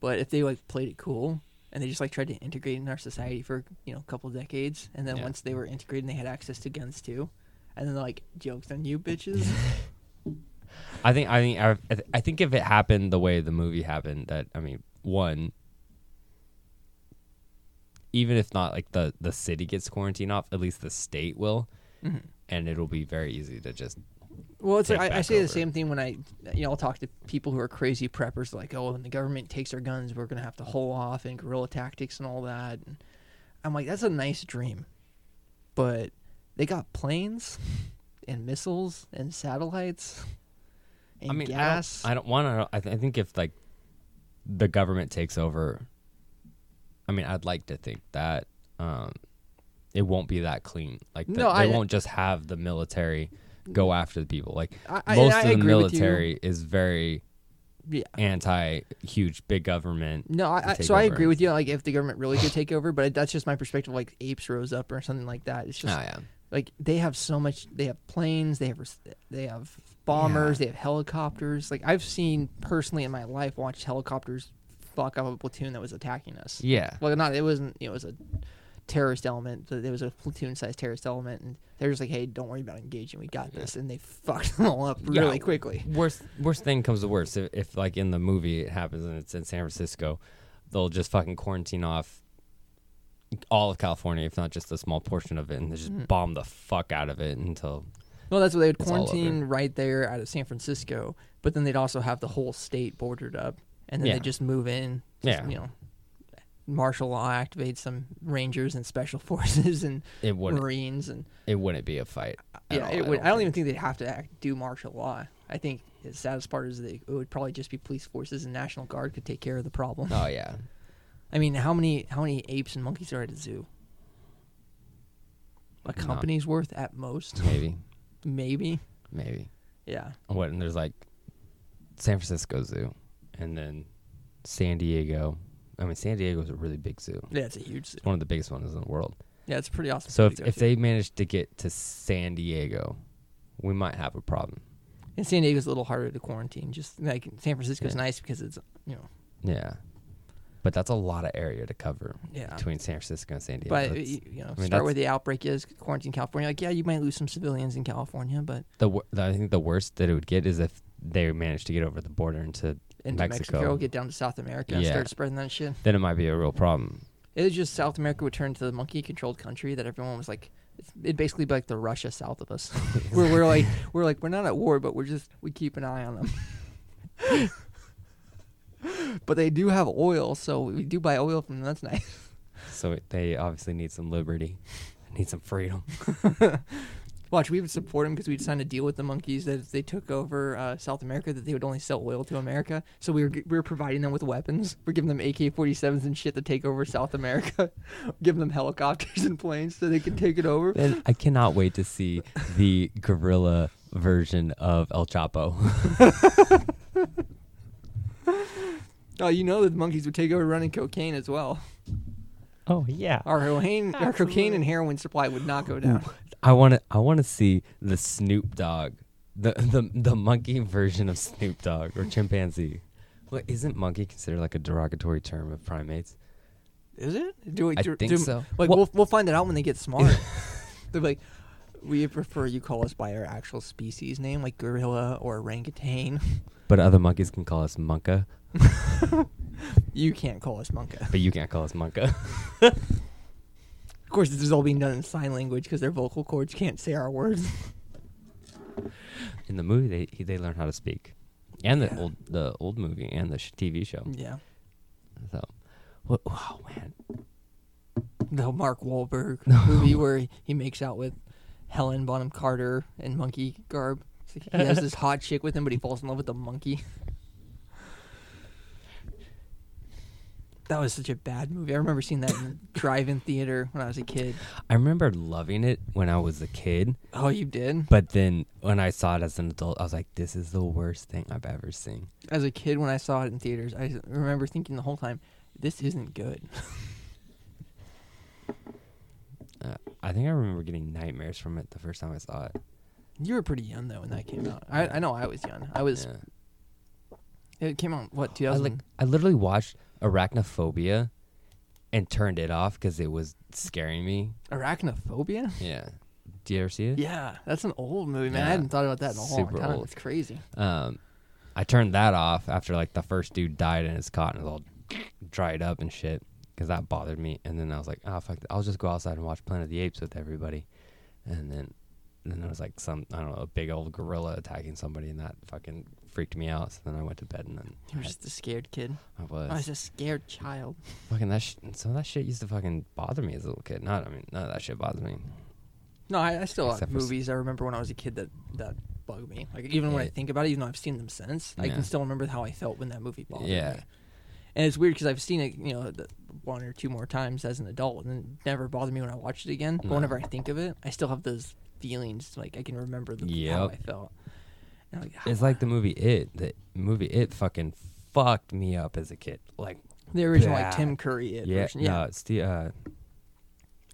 But if they like played it cool and they just like tried to integrate in our society for you know a couple decades, and then Yeah. once they were integrated and they had access to guns too, and then like jokes on you bitches. I think I think I, I think if it happened the way the movie happened, that I mean, one, even if not like the the city gets quarantined off, at least the state will, Mhm. and it'll be very easy to just Well, it's like I, I say the same thing when I, you know, I'll talk to people who are crazy preppers, like, oh, when the government takes our guns, we're gonna have to hole off and guerrilla tactics and all that. And I'm like, that's a nice dream, but they got planes and missiles and satellites and I mean, gas. I don't, I don't want to. I, th- I think if like the government takes over, I mean, I'd like to think that um, it won't be that clean. Like the, No, they I- won't just have the military go after the people. Like I, most of the agree with you. military is very Yeah. anti huge big government. No, I, so I agree with you. Like, if the government really could take over, but that's just my perspective. Like, apes rose up or something like that. It's just oh yeah, like they have so much they have planes they have they have bombers Yeah. they have helicopters like i've seen personally in my life watch helicopters fuck up a platoon that was attacking us yeah, well not it wasn't you know, it was a terrorist element it was a platoon sized terrorist element and they're just like hey don't worry about engaging we got this and they fucked them all up Yeah. really quickly worst worst thing comes to worst. If, if like in the movie it happens and it's in San Francisco, they'll just fucking quarantine off all of California, if not just a small portion of it, and they just Mhm. bomb the fuck out of it until well that's what they would It's all over. quarantine right there out of san francisco but then they'd also have the whole state bordered up and then Yeah. they just move in just, Yeah. you know martial law activates some rangers and special forces and it wouldn't marines and it wouldn't be a fight. at yeah all, it would, I don't even think. they'd have to act, do martial law i think the saddest part is that it would probably just be police forces and national guard could take care of the problem Oh yeah, i mean how many how many apes and monkeys are at a zoo a Not- company's worth at most maybe, maybe maybe. yeah What? And there's like San Francisco Zoo, and then San Diego. I mean, San Diego is a really big zoo. yeah it's a huge zoo It's one of the biggest ones in the world. yeah it's a pretty awesome So if if to. they manage to get to San Diego, we might have a problem. and san diego's a little harder to quarantine just like san francisco's Yeah. nice because it's you know Yeah, but that's a lot of area to cover yeah between San Francisco and San Diego. but That's- you, know mean, start where the outbreak is quarantine california like yeah you might lose some civilians in california but the, the I think the worst that it would get is if they managed to get over the border into into Mexico. Mexico, get down to South America, and Yeah. start spreading that shit. then it might be a real problem. It was just South America would turn to the monkey-controlled country that everyone was like, it'd basically be like the Russia south of us. we're, we're like, we're like, we're not at war, but we're just we keep an eye on them. but they do have oil, so we do buy oil from them. That's nice. So it, they obviously need some liberty, need some freedom. Watch, we would support them because we'd signed a deal with the monkeys that if they took over uh, South America, that they would only sell oil to America. So we were we were providing them with weapons. We're giving them AK-47s and shit to take over South America. giving them helicopters and planes so they can take it over. And I cannot wait to see the gorilla version of El Chapo. Oh, you know that the monkeys would take over running cocaine as well. oh yeah. Our cocaine, our cocaine and heroin supply would not go down. I want to I want to see the Snoop Dogg the the the monkey version of Snoop Dogg or chimpanzee. What isn't monkey considered like a derogatory term of primates? Is it? Do we? I do, think do- so. Like Well- we'll we'll find it out when they get smart. They're like, we prefer you call us by our actual species name, like gorilla or orangutan. But other monkeys can call us monka, You can't call us monka. but you can't call us monka. Of course, this is all being done in sign language because their vocal cords can't say our words. In the movie, they he- they learn how to speak, and the Yeah. old the old movie and the sh- TV show. yeah. So, what? Wow, man. The Mark Wahlberg movie where he- he makes out with Helen Bonham Carter in monkey garb. He has this hot chick with him, but he falls in love with the monkey. That was such a bad movie. I remember seeing that in the drive-in theater when I was a kid. I remember loving it when I was a kid, Oh, you did? but then when I saw it as an adult, I was like, "This is the worst thing I've ever seen." As a kid, when I saw it in theaters, I remember thinking the whole time, "This isn't good." Uh, I think I remember getting nightmares from it the first time I saw it. You were pretty young though when that came out. I, I know I was young. I was. Yeah. It came out what I 2000? like I literally watched Arachnophobia and turned it off because it was scaring me. Arachnophobia. Yeah. Do you ever see it? Yeah, that's an old movie, man. I hadn't thought about that in a long Super time. old. It's crazy. Um, I turned that off after like the first dude died and his cotton was all dried up and shit because that bothered me. And then I was like, oh fuck. I'll just go outside and watch Planet of the Apes with everybody. And then, then there was like some I don't know a big old gorilla attacking somebody and that fucking freaked me out. So then I went to bed and then You were I- just a scared kid. I was, oh, I was a scared child. fucking that. Sh- some of that shit used to fucking bother me as a little kid. Not I mean none of that shit bothers me. No, I, I still Except movies I remember when I was a kid that that bug me. Like even when I think about it, even though I've seen them since, I can still remember how I felt when that movie bothered Yeah. me. And it's weird because I've seen it, you know, the, one or two more times as an adult, and it never bothered me when I watched it again. But whenever I think of it, I still have those feelings. Like I can remember the, how I felt. Like, It's like the movie It. The movie It fucking fucked me up as a kid. Like the original, like. Tim Curry it yeah, version. Yeah, no, it's the uh,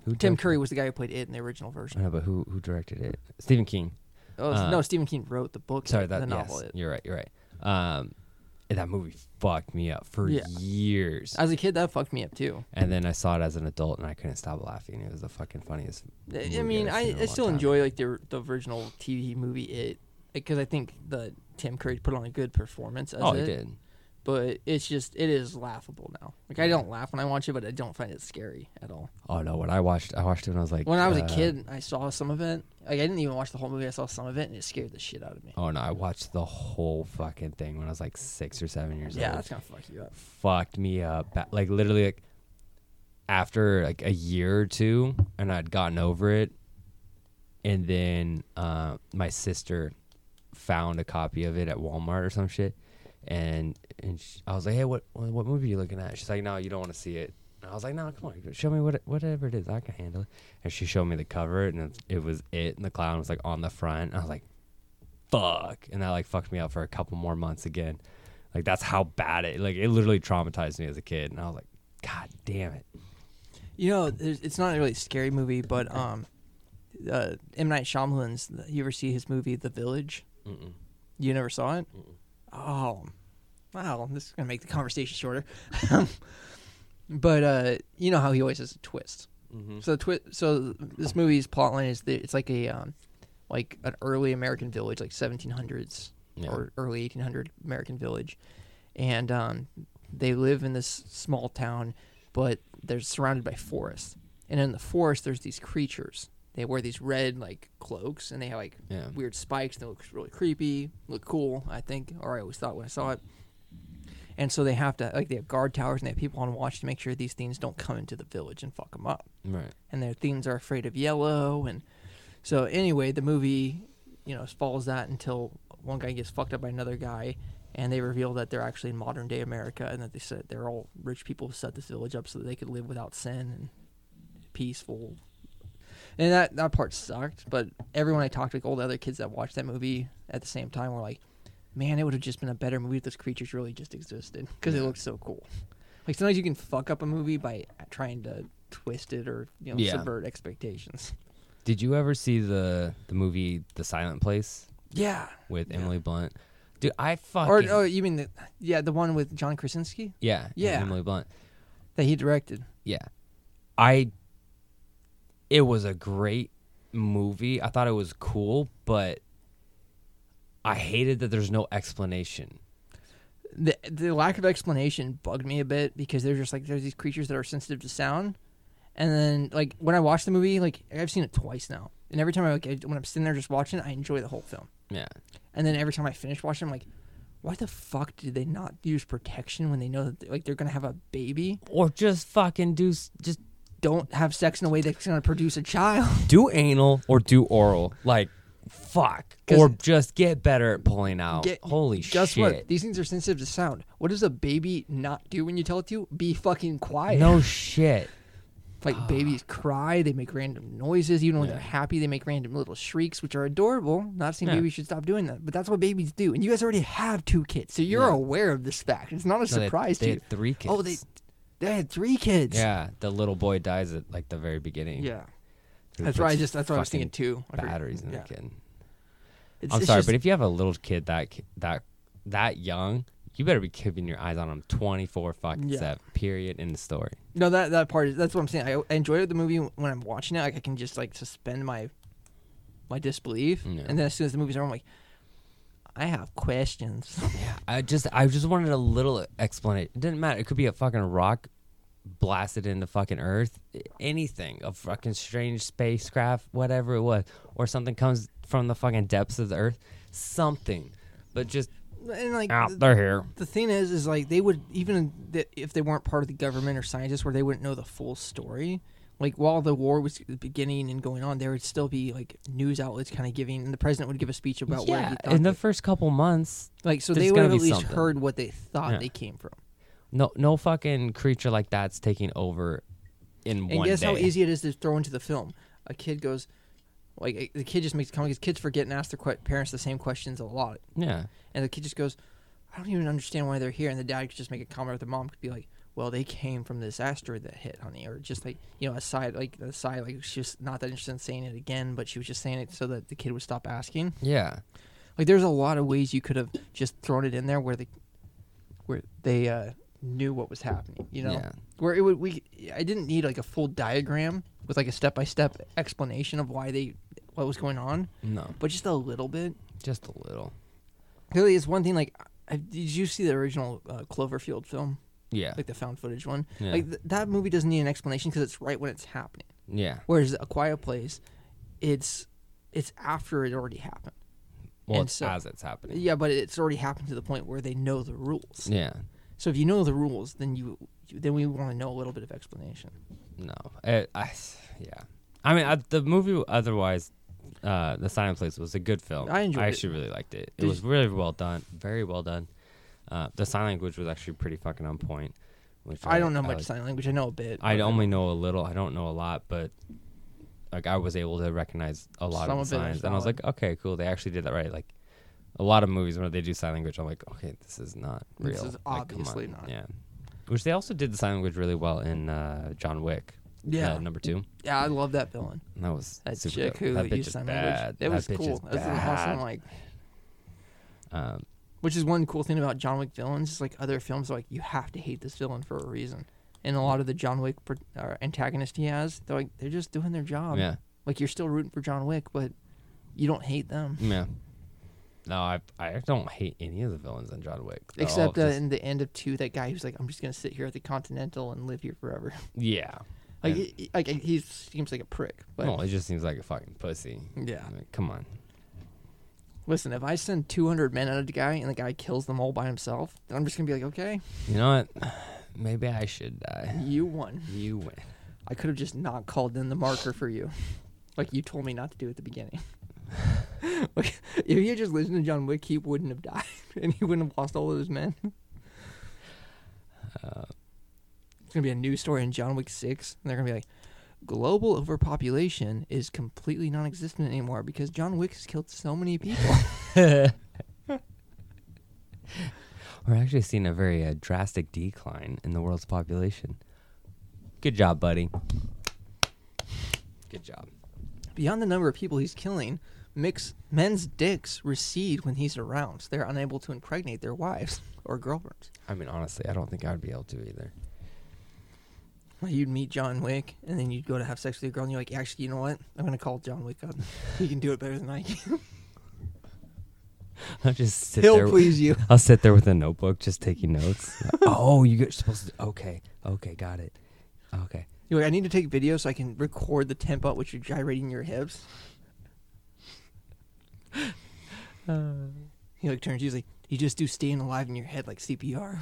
who Tim Curry was the guy who played it in the original version. Know, but who who directed it? Stephen King. Oh Uh, no, Stephen King wrote the book. Sorry, that the novel. yes, It. you're right. You're right. Um, that movie fucked me up for Yeah. years. As a kid, that fucked me up too. and then I saw it as an adult, and I couldn't stop laughing. It was the fucking funniest. I- mean, I, seen in a I still time. enjoy like the the original TV movie It because I think the Tim Curry put on a good performance as Oh, it. it did. But it's just it is laughable now. Like I don't laugh when I watch it, but I don't find it scary at all. Oh no, when I watched, I watched it when I was like. When I was a uh, kid, I saw some of it. Like I didn't even watch the whole movie. I saw some of it, and it scared the shit out of me. Oh no, I watched the whole fucking thing when I was like six or seven years yeah, old. Yeah, that's gonna fuck you up. fucked me up. Like literally, like after like a year or two, and I'd gotten over it, and then uh, my sister found a copy of it at Walmart or some shit, and and sh I was like, hey, what what movie are you looking at? She's like, no, you don't want to see it. And I was like, no, come on, show me what it, whatever it is, I can handle it. And she showed me the cover, and it, it was it, and the clown was like on the front. And I was like, fuck, and that like fucked me up for a couple more months again. Like that's how bad it like it literally traumatized me as a kid, and I was like, God damn it. You know, it's not a really scary movie, but um, uh, M Night Shyamalan's. You ever see his movie The Village? Mm-mm. You never saw it? Mm-mm. Oh, wow. This is gonna make the conversation shorter. but uh, you know how he always has a twist. Mm-hmm. So twi- so this movie's plotline is that it's like a um, like an early American village, like 1700s Yeah. or early 1800 American village, and um, they live in this small town, but they're surrounded by forest. And in the forest, there's these creatures. They wear these red like cloaks, and they have like yeah. weird spikes. They look really creepy, look cool. I think, or I always thought when I saw it. And so they have to like they have guard towers and they have people on watch to make sure these things don't come into the village and fuck them up. Right. And their things are afraid of yellow, and so anyway, the movie, you know, follows that until one guy gets fucked up by another guy, and they reveal that they're actually in modern day America and that they said they're all rich people who set this village up so that they could live without sin and peaceful. And that that part sucked, but everyone I talked to, like all the other kids that watched that movie at the same time, were like, "Man, it would have just been a better movie if those creatures really just existed because it Yeah. looked so cool." Like sometimes you can fuck up a movie by trying to twist it or you know Yeah. subvert expectations. Did you ever see the the movie The Silent Place? Yeah. with Yeah. Emily Blunt. Dude, I fucking Or oh, you mean the yeah the one with John Krasinski yeah, yeah, Yeah. Emily Blunt. that he directed? Yeah. I it was a great movie. I thought it was cool, but I hated that there's no explanation. the the lack of explanation bugged me a bit because they're just like there's these creatures that are sensitive to sound, and then like when I watch the movie, like I've seen it twice now, and every time I like I- when I'm sitting there just watching, it, I enjoy the whole film, Yeah. and then every time I finish watching, I'm like, why the fuck did they not use protection when they know that like they're gonna have a baby? Or just fucking do just Don't have sex in a way that's gonna produce a child. do anal or do oral. Like fuck. Or just get better at pulling out. Get- Holy Guess shit. what? These things are sensitive to sound. What does a baby not do when you tell it to? Be fucking quiet. No shit. Like ah. babies cry, they make random noises. Even when Yeah. they're happy, they make random little shrieks, which are adorable. Not saying Yeah. babies should stop doing that, but that's what babies do. And you guys already have two kids, so you're Yeah. aware of this fact. It's not a No, surprise they to had you. three kids. Oh, they they had three kids. Yeah, the little boy dies at like the very beginning. yeah. Who That's right. I puts just that's what I was fucking thinking too. I forget- Batteries in yeah. the kid. It's- I'm it's sorry, just- but if you have a little kid that ki- that that young, you better be keeping your eyes on them 24 fucking Yeah. seven. Period. In the story. no, that that part is that's what I'm saying. I, I enjoy the movie when I'm watching it. Like I can just like suspend my my disbelief, Yeah. and then as soon as the movie's over, I'm like, I have questions. Yeah, I just I just wanted a little explanation. It didn't matter. It could be a fucking rock blasted into fucking Earth, anything, a fucking strange spacecraft, whatever it was, or something comes from the fucking depths of the Earth, something. But just and like the- they're here. the thing is, is like they would even if they weren't part of the government or scientists, where they wouldn't know the full story. Like while the war was beginning and going on, there would still be like news outlets kind of giving, and the president would give a speech about where he Yeah, thought. in the first couple months, like so, they would have at least something. heard what they thought Yeah. they came from. no no fucking creature like that's taking over in And one guess day. how easy it is to throw into the film. A kid goes, like the kid just makes a comment. Kids forget and ask their que- parents the same questions a lot, Yeah, and the kid just goes, "I don't even understand why they're here." And the dad could just make a comment, or the mom could be like, "Well, they came from this asteroid that hit, honey," or just like you know, aside like aside like she's just not that interested in saying it again, but she was just saying it so that the kid would stop asking. yeah, Like there's a lot of ways you could have just thrown it in there where the where they uh, knew what was happening. You know, yeah. where it would we I didn't need like a full diagram with like a step by step explanation of why they what was going on, No, but just a little bit. just a little. Really, it's one thing. Like, did you see the original uh, Cloverfield film, Yeah, like the found footage one? yeah, Like th- that movie doesn't need an explanation because it's right when it's happening. yeah. Whereas A Quiet Place, it's it's after it already happened. Well, and it's so- as it's happening. Yeah, but it's already happened to the point where they know the rules. Yeah. So if you know the rules, then you, you then we want to know a little bit of explanation. No, it, I, yeah. I mean, I, the movie otherwise, uh, The Silent Place was a good film. I enjoyed I it. actually really liked it. It Did was really well done, very well done. Uh, the sign language was actually pretty fucking on point. Which I don't know I much was- sign language. I know a bit. I only know a little. I don't know a lot, but like I was able to recognize a lot Some of the of it is signs, and I was like, okay, cool. They actually did that right. Like a lot of movies when they do sign language, I'm like, okay, this is not real. This is Like, obviously not. Yeah. Which they also did the sign language really well in uh, John Wick. Yeah, uh, number two. yeah, I love that villain. That was That chick dope. who that bitch used sign bad. language. It That was bitch cool. is That's an awesome like. Um, Which is one cool thing about John Wick villains. Is like other films, like you have to hate this villain for a reason. And a lot of the John Wick pro- uh, antagonist he has, they're like they're just doing their job. yeah, Like you're still rooting for John Wick, but you don't hate them. yeah. No, I I don't hate any of the villains in John Wick. They're all Except uh, just- in the end of two, that guy who's like, "I'm just gonna sit here at the Continental and live here forever." yeah. like, And- he, he- like he seems like a prick. But no, it just seems like a fucking pussy. yeah, mean, come on. Listen, if I send 200 men at a guy and the guy kills them all by himself, then I'm just gonna be like, "Okay, You know what? Maybe I should die. you won." You win. I could have just not called in the marker for you, like you told me not to do at the beginning. like, if he had just listened to John Wick, he wouldn't have died, and he wouldn't have lost all of his men. Uh, It's gonna be a new story in John Wick Six, and they're gonna be like, "Global overpopulation is completely non-existent anymore because John Wick has killed so many people." we're actually seeing a very uh, drastic decline in the world's population. Good job, buddy. Good job. Beyond the number of people he's killing, mix men's dicks recede when he's around. So they're unable to impregnate their wives or girlfriends. I mean, honestly, I don't think I'd be able to either. Like you'd meet John Wick, and then you'd go to have sex with your girl, and you're like, actually, you know what? I'm gonna call John Wick up. he can do it better than I can. I'll just sit He'll there. please you. I'll sit there with a notebook, just taking notes. oh, you're supposed to. Okay, okay, got it. Okay. You're like, I need to take video so I can record the tempo at which you're gyrating your hips. He like turns. He's like, you just do staying alive in your head like CPR.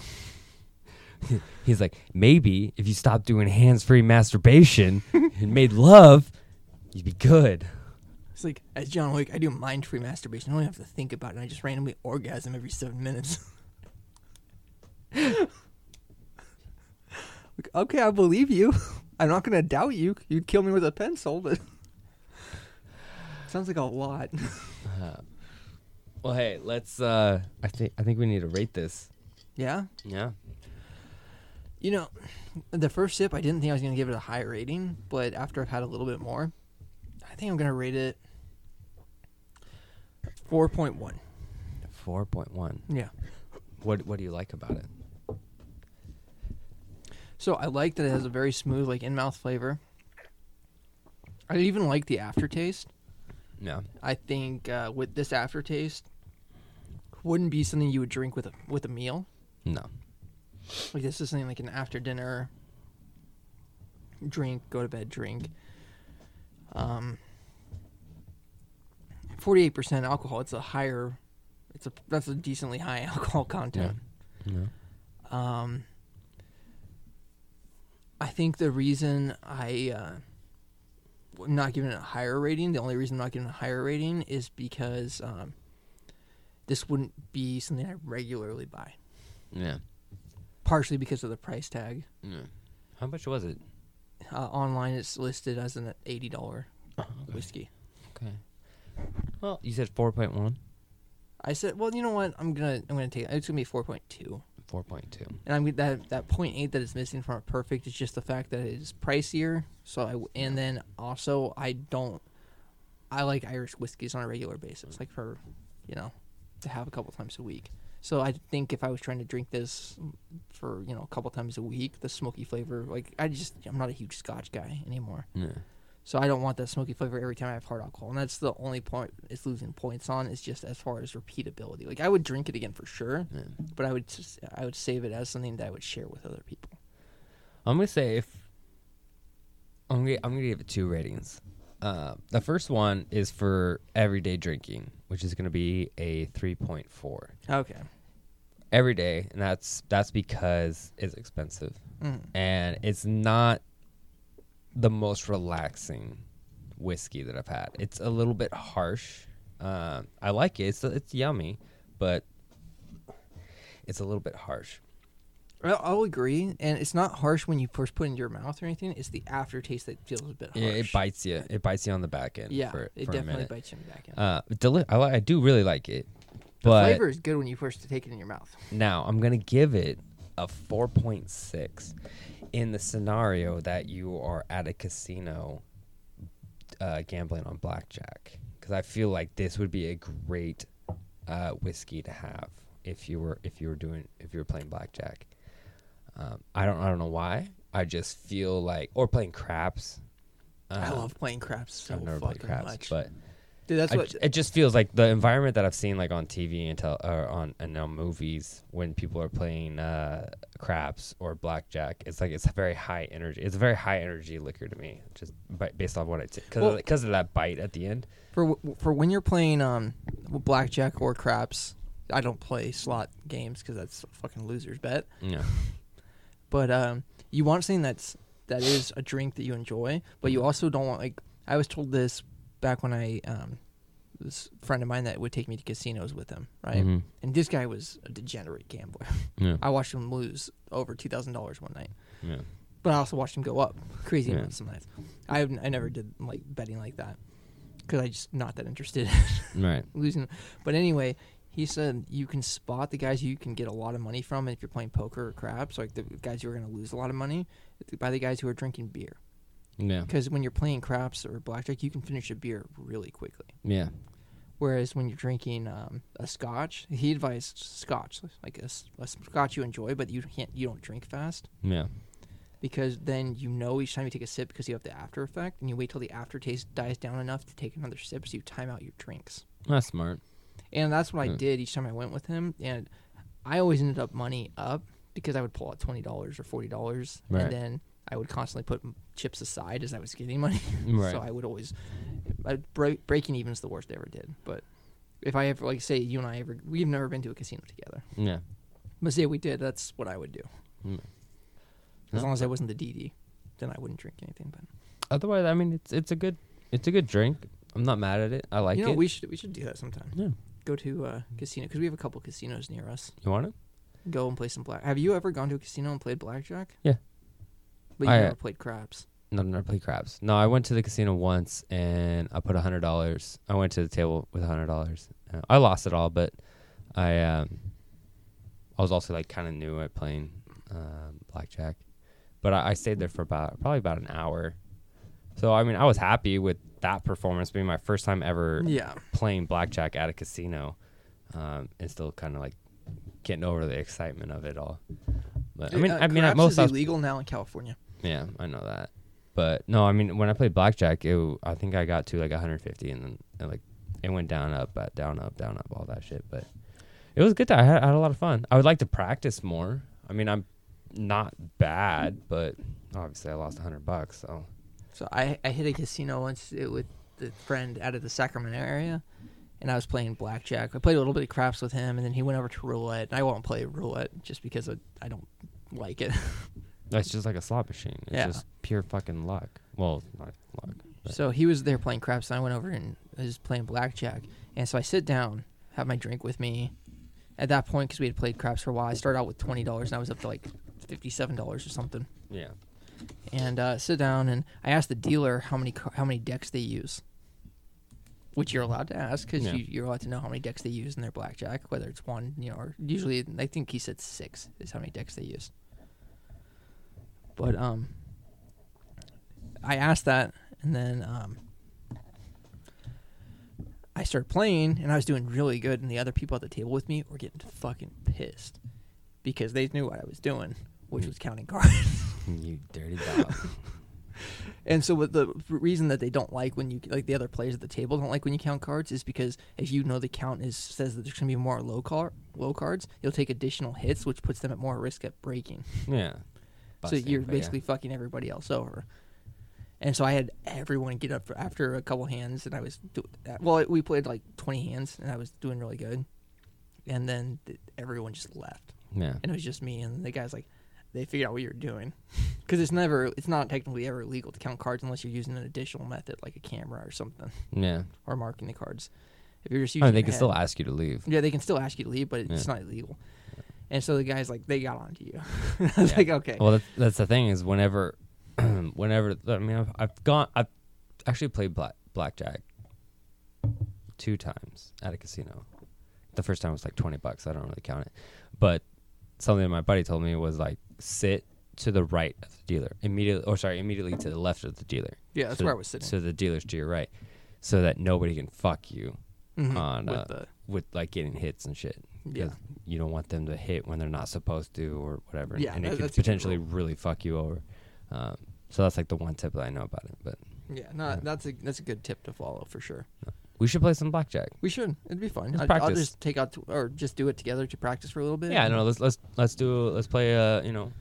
He's like, maybe if you stopped doing hands-free masturbation and made love, you'd be good. It's like, as John Wick, I do mind-free masturbation. I don't have to think about it. I just randomly orgasm every seven minutes. Like, okay, I believe you. I'm not gonna doubt you. You'd kill me with a pencil, but sounds like a lot. Uh, well, hey, let's. uh I think I think we need to rate this. yeah. Yeah. You know, the first sip, I didn't think I was gonna give it a high rating, but after I've had a little bit more, I think I'm gonna rate it four point one. Four point one. Yeah. What What do you like about it? So I like that it has a very smooth, like in mouth flavor. I even like the aftertaste. Yeah. I think uh, with this aftertaste, wouldn't be something you would drink with a with a meal. No. Like this is something like an after dinner drink, go to bed drink. Um, forty-eight percent alcohol. It's a higher. It's a that's a decently high alcohol content. No. Um, I think the reason I uh, am not giving it a higher rating, the only reason I'm not giving it a higher rating is because um, this wouldn't be something I regularly buy. Yeah. Partially because of the price tag. Yeah. How much was it? Uh, online, it's listed as an eighty dollar whiskey. Okay. Well, you said four point one. I said, well, you know what? I'm gonna I'm gonna take it. It's gonna be four point two. Four point two. And I'm that that point eight that is missing from a perfect is just the fact that it is pricier. So I and then also I don't I like Irish whiskeys on a regular basis, like for you know to have a couple times a week. So I think if I was trying to drink this for you know a couple times a week, the smoky flavor, like I just I'm not a huge Scotch guy anymore. Yeah. So I don't want that smoky flavor every time I have hard alcohol, and that's the only point it's losing points on is just as far as repeatability. Like I would drink it again for sure, yeah. but I would just, I would save it as something that I would share with other people. I'm gonna say if I'm gonna I'm gonna give it two ratings. Uh, the first one is for everyday drinking, which is gonna be a three point four Okay. every day, and that's that's because it's expensive Mm. and it's not the most relaxing whiskey that I've had. It's a little bit harsh. Uh, I like it. It's it's yummy, but it's a little bit harsh. I'll agree, and it's not harsh when you first put it in your mouth or anything. It's the aftertaste that feels a bit harsh. Yeah, it bites you. It bites you on the back end. Yeah, for, it for definitely bites you on the back end. Uh, deli- I, li- I do really like it, the but flavor is good when you first take it in your mouth. now I'm gonna give it a 4.6 in the scenario that you are at a casino uh, gambling on blackjack, because I feel like this would be a great uh, whiskey to have if you were if you were doing if you were playing blackjack. Um, I don't I don't know why. I just feel like or playing craps. I Um, love playing craps so I've never played craps, much. but Dude, that's I what. it just feels like the environment that I've seen like on TV and tel- or on and on movies when people are playing uh, craps or blackjack. It's like it's a very high energy. It's a very high energy liquor to me, just by, based off what I because Well- because of that bite at the end. for for when you're playing um blackjack or craps. I don't play slot games because that's a fucking loser's bet. Yeah, But um, you want something that's that is a drink that you enjoy, but you also don't want like I was told this back when I um this friend of mine that would take me to casinos with him, right? Mhm. And this guy was a degenerate gambler. yeah, I watched him lose over two thousand dollars one night, yeah. but I also watched him go up crazy Yeah. amounts some nights. I I never did like betting like that because I just not that interested in Right. losing. But anyway, he said you can spot the guys you can get a lot of money from if you're playing poker or craps, like the guys who are going to lose a lot of money, by the guys who are drinking beer. Yeah. Because when you're playing craps or blackjack, you can finish a beer really quickly. Yeah. Whereas when you're drinking um, a scotch, he advised scotch, like a scotch you enjoy, but you can't, you don't drink fast Yeah. because then you know each time you take a sip because you have the after effect, and you wait till the aftertaste dies down enough to take another sip, so you time out your drinks. That's smart. And that's what I Hmm. did each time I went with him, and I always ended up money up because I would pull out twenty dollars or forty dollars, Right. and then I would constantly put chips aside as I was getting money. Right. So I would always I, break, breaking even is the worst I ever did. But if I ever like say you and I ever we've never been to a casino together, yeah. but say we did, that's what I would do. Mm. As long as I wasn't the DD, then I wouldn't drink anything. But Otherwise, I mean, it's it's a good it's a good drink. I'm not mad at it. I like you know, it. we should we should do that sometime. Yeah. Go to a casino because we have a couple casinos near us. you want to Go and play some black. Have you ever gone to a casino and played blackjack? Yeah. But you I, uh, never played craps. No, never played craps. No, I went to the casino once and I put a hundred dollars. I went to the table with a hundred dollars. Uh, I lost it all, but I um, I was also like kind of new at playing um, blackjack. But I, I stayed there for about probably about an hour. So I mean, I was happy with that performance being my first time ever Yeah. playing blackjack at a casino, um, and still kind of like getting over the excitement of it all. But I mean, Uh, I mean, at most is illegal now in California. yeah, I know that. But no, I mean, when I played blackjack, it, I think I got to like 150, and then it, like it went down, up, uh, down, up, down, up, all that shit. But it was good. I had, I had a lot of fun. I would like to practice more. I mean, I'm not bad, but obviously I lost 100 bucks. So So I I hit a casino once with a friend out of the Sacramento area, and I was playing blackjack. I played a little bit of craps with him, and then he went over to roulette. And I won't play roulette just because I, I don't like it. That's just like a slot machine. It's Yeah. just pure fucking luck. Well, not luck. But So he was there playing craps, and I went over and was playing blackjack. And so I sit down, have my drink with me. At that point, because we had played craps for a while, I started out with twenty dollars, and I was up to like fifty-seven dollars or something. yeah. And uh, sit down, and I asked the dealer how many how many decks they use, which you're allowed to ask because Yeah. you, you're allowed to know how many decks they use in their blackjack, whether it's one, you know, or usually I think he said six is how many decks they use. But um, I asked that, and then um, I started playing, and I was doing really good, and the other people at the table with me were getting fucking pissed because they knew what I was doing, which was counting cards. You dirty dog. And so, what the reason that they don't like when you like the other players at the table don't like when you count cards is because if you know the count is says that there's gonna be more low car low cards, you'll take additional hits, which puts them at more risk at breaking. yeah. so you're but yeah. basically fucking everybody else over. And so I had everyone get up after a couple hands, and I was do, uh, well. We played like 20 hands, and I was doing really good. And then th- everyone just left, Yeah. and it was just me. And the guys like, they figured out what you're doing, because it's never, it's not technically ever illegal to count cards unless you're using an additional method like a camera or something, Yeah. or marking the cards. If you're just oh, using, I mean, they can head- still ask you to leave. yeah, they can still ask you to leave, but it's Yeah. not illegal. And so the guys like they got onto you. I was Yeah. like, okay, Well, that's, that's the thing is whenever, whenever I mean, I've, I've gone, I've actually played black blackjack two times at a casino. The first time was like twenty bucks. I don't really count it, but something that my buddy told me was like sit to the right of the dealer immediately, or sorry, immediately to the left of the dealer. yeah, that's so, where I was sitting. So the dealer's to your right, so that nobody can fuck you Mhm, on, with uh, the with like getting hits and shit. yeah. you don't want them to hit when they're not supposed to or whatever. Yeah, and that- it could that's a good potentially really fuck you over. Um, so that's like the one tip that I know about it. But Yeah, no, Yeah. that's a that's a good tip to follow for sure. We should play some blackjack. We should. It'd be fun. Let's I'd- I'll practice. just take out to, or just do it together to practice for a little bit. Yeah, no, let's let's let's do let's play uh you know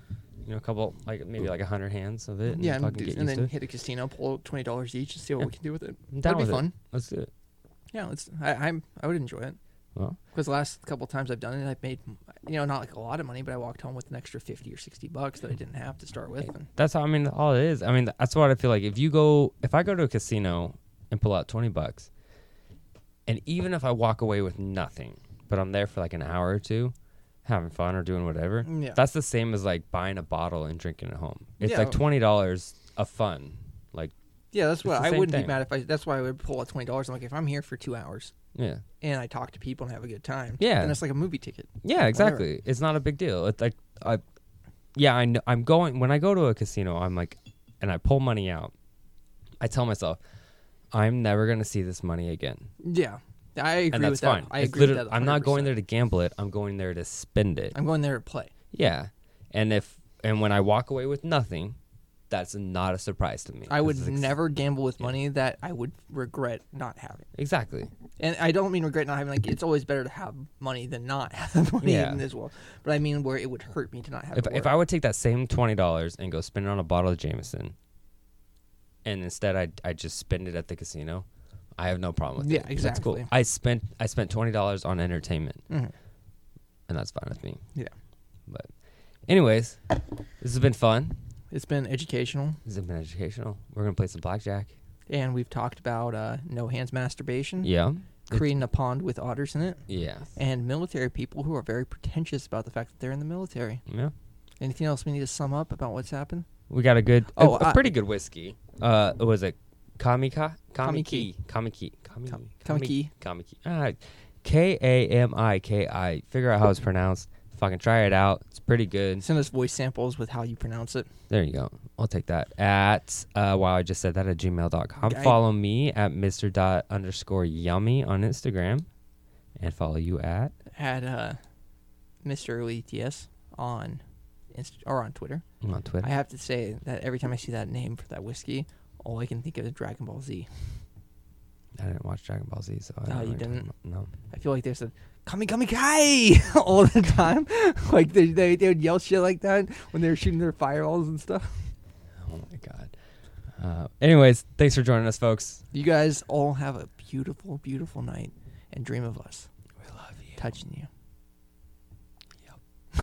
you know a couple like maybe like a hundred hands of it. And yeah, and, fucking do- get and used then to it. hit a casino, pull out twenty dollars each, and see what Yeah. we can do with it. I'm down That'd be with it. fun. Let's do it. Yeah, let's. I, I'm. I would enjoy it Well, because the last couple times I've done it, I've made, you know, not like a lot of money, but I walked home with an extra fifty or sixty bucks that I didn't have to start with. And that's how I mean all it is. I mean that's what I feel like. If you go, if I go to a casino and pull out twenty bucks, and even if I walk away with nothing, but I'm there for like an hour or two, having fun or doing whatever, yeah, That's the same as like buying a bottle and drinking at home. It's Yeah. like twenty dollars of fun. Like yeah, that's what I wouldn't thing. be mad if I. That's why I would pull out twenty dollars. I'm like, if I'm here for two hours yeah, and I talk to people and have a good time, Yeah. and it's like a movie ticket. yeah, exactly. It's not a big deal. It's like I, yeah, I know. I'm going when I go to a casino. I'm like, and I pull money out. I tell myself, I'm never gonna see this money again. Yeah, I agree and that's with fine. that. I It's agree with literally- that. I'm not going there to gamble it. I'm going there to spend it. I'm going there to play. yeah, and if and when I walk away with nothing, that's not a surprise to me. I would it's ex- never gamble with money that I would regret not having. exactly. And I don't mean regret not having. Like it's always better to have money than not have money Yeah. in this world. But I mean where it would hurt me to not have. If it if. I would take that same twenty dollars and go spend it on a bottle of Jameson, and instead I I just spend it at the casino, I have no problem with Yeah, it. That's cool. exactly. I spent I spent twenty dollars on entertainment, Mhm. and that's fine with me. Yeah. But, anyways, this has been fun. it's been educational, This has been educational. We're gonna play some blackjack. and we've talked about uh, no hands masturbation, Yeah. creating a pond with otters in it, Yeah. and military people who are very pretentious about the fact that they're in the military. Yeah. Anything else we need to sum up about what's happened? We got a good, Oh, a, a I- pretty good whiskey. Uh, was it Kamika? Kamiki. Kamiki. Kamiki. Kam- Kamiki. Kamiki. Ah, K A M I K I. Figure out how it's pronounced. Fucking try it out. It's pretty good. Send us voice samples with how you pronounce it. There you go. I'll take that. At, uh, wow, I just said that at gmail.com. Okay. Follow me at Mr. Dot underscore yummy on Instagram. And follow you at. At uh, Mr. Early ETS on Inst- or on Twitter. on Twitter. I have to say that every time I see that name for that whiskey, all I can think of is Dragon Ball Z. I didn't watch Dragon Ball Z, so I don't know you didn't? No. I feel like there's a kami kami kai all the time. like they, they they would yell shit like that when they were shooting their fireballs and stuff. Oh my god. Uh, anyways, thanks for joining us, folks. You guys all have a beautiful, beautiful night and dream of us We love you. touching you.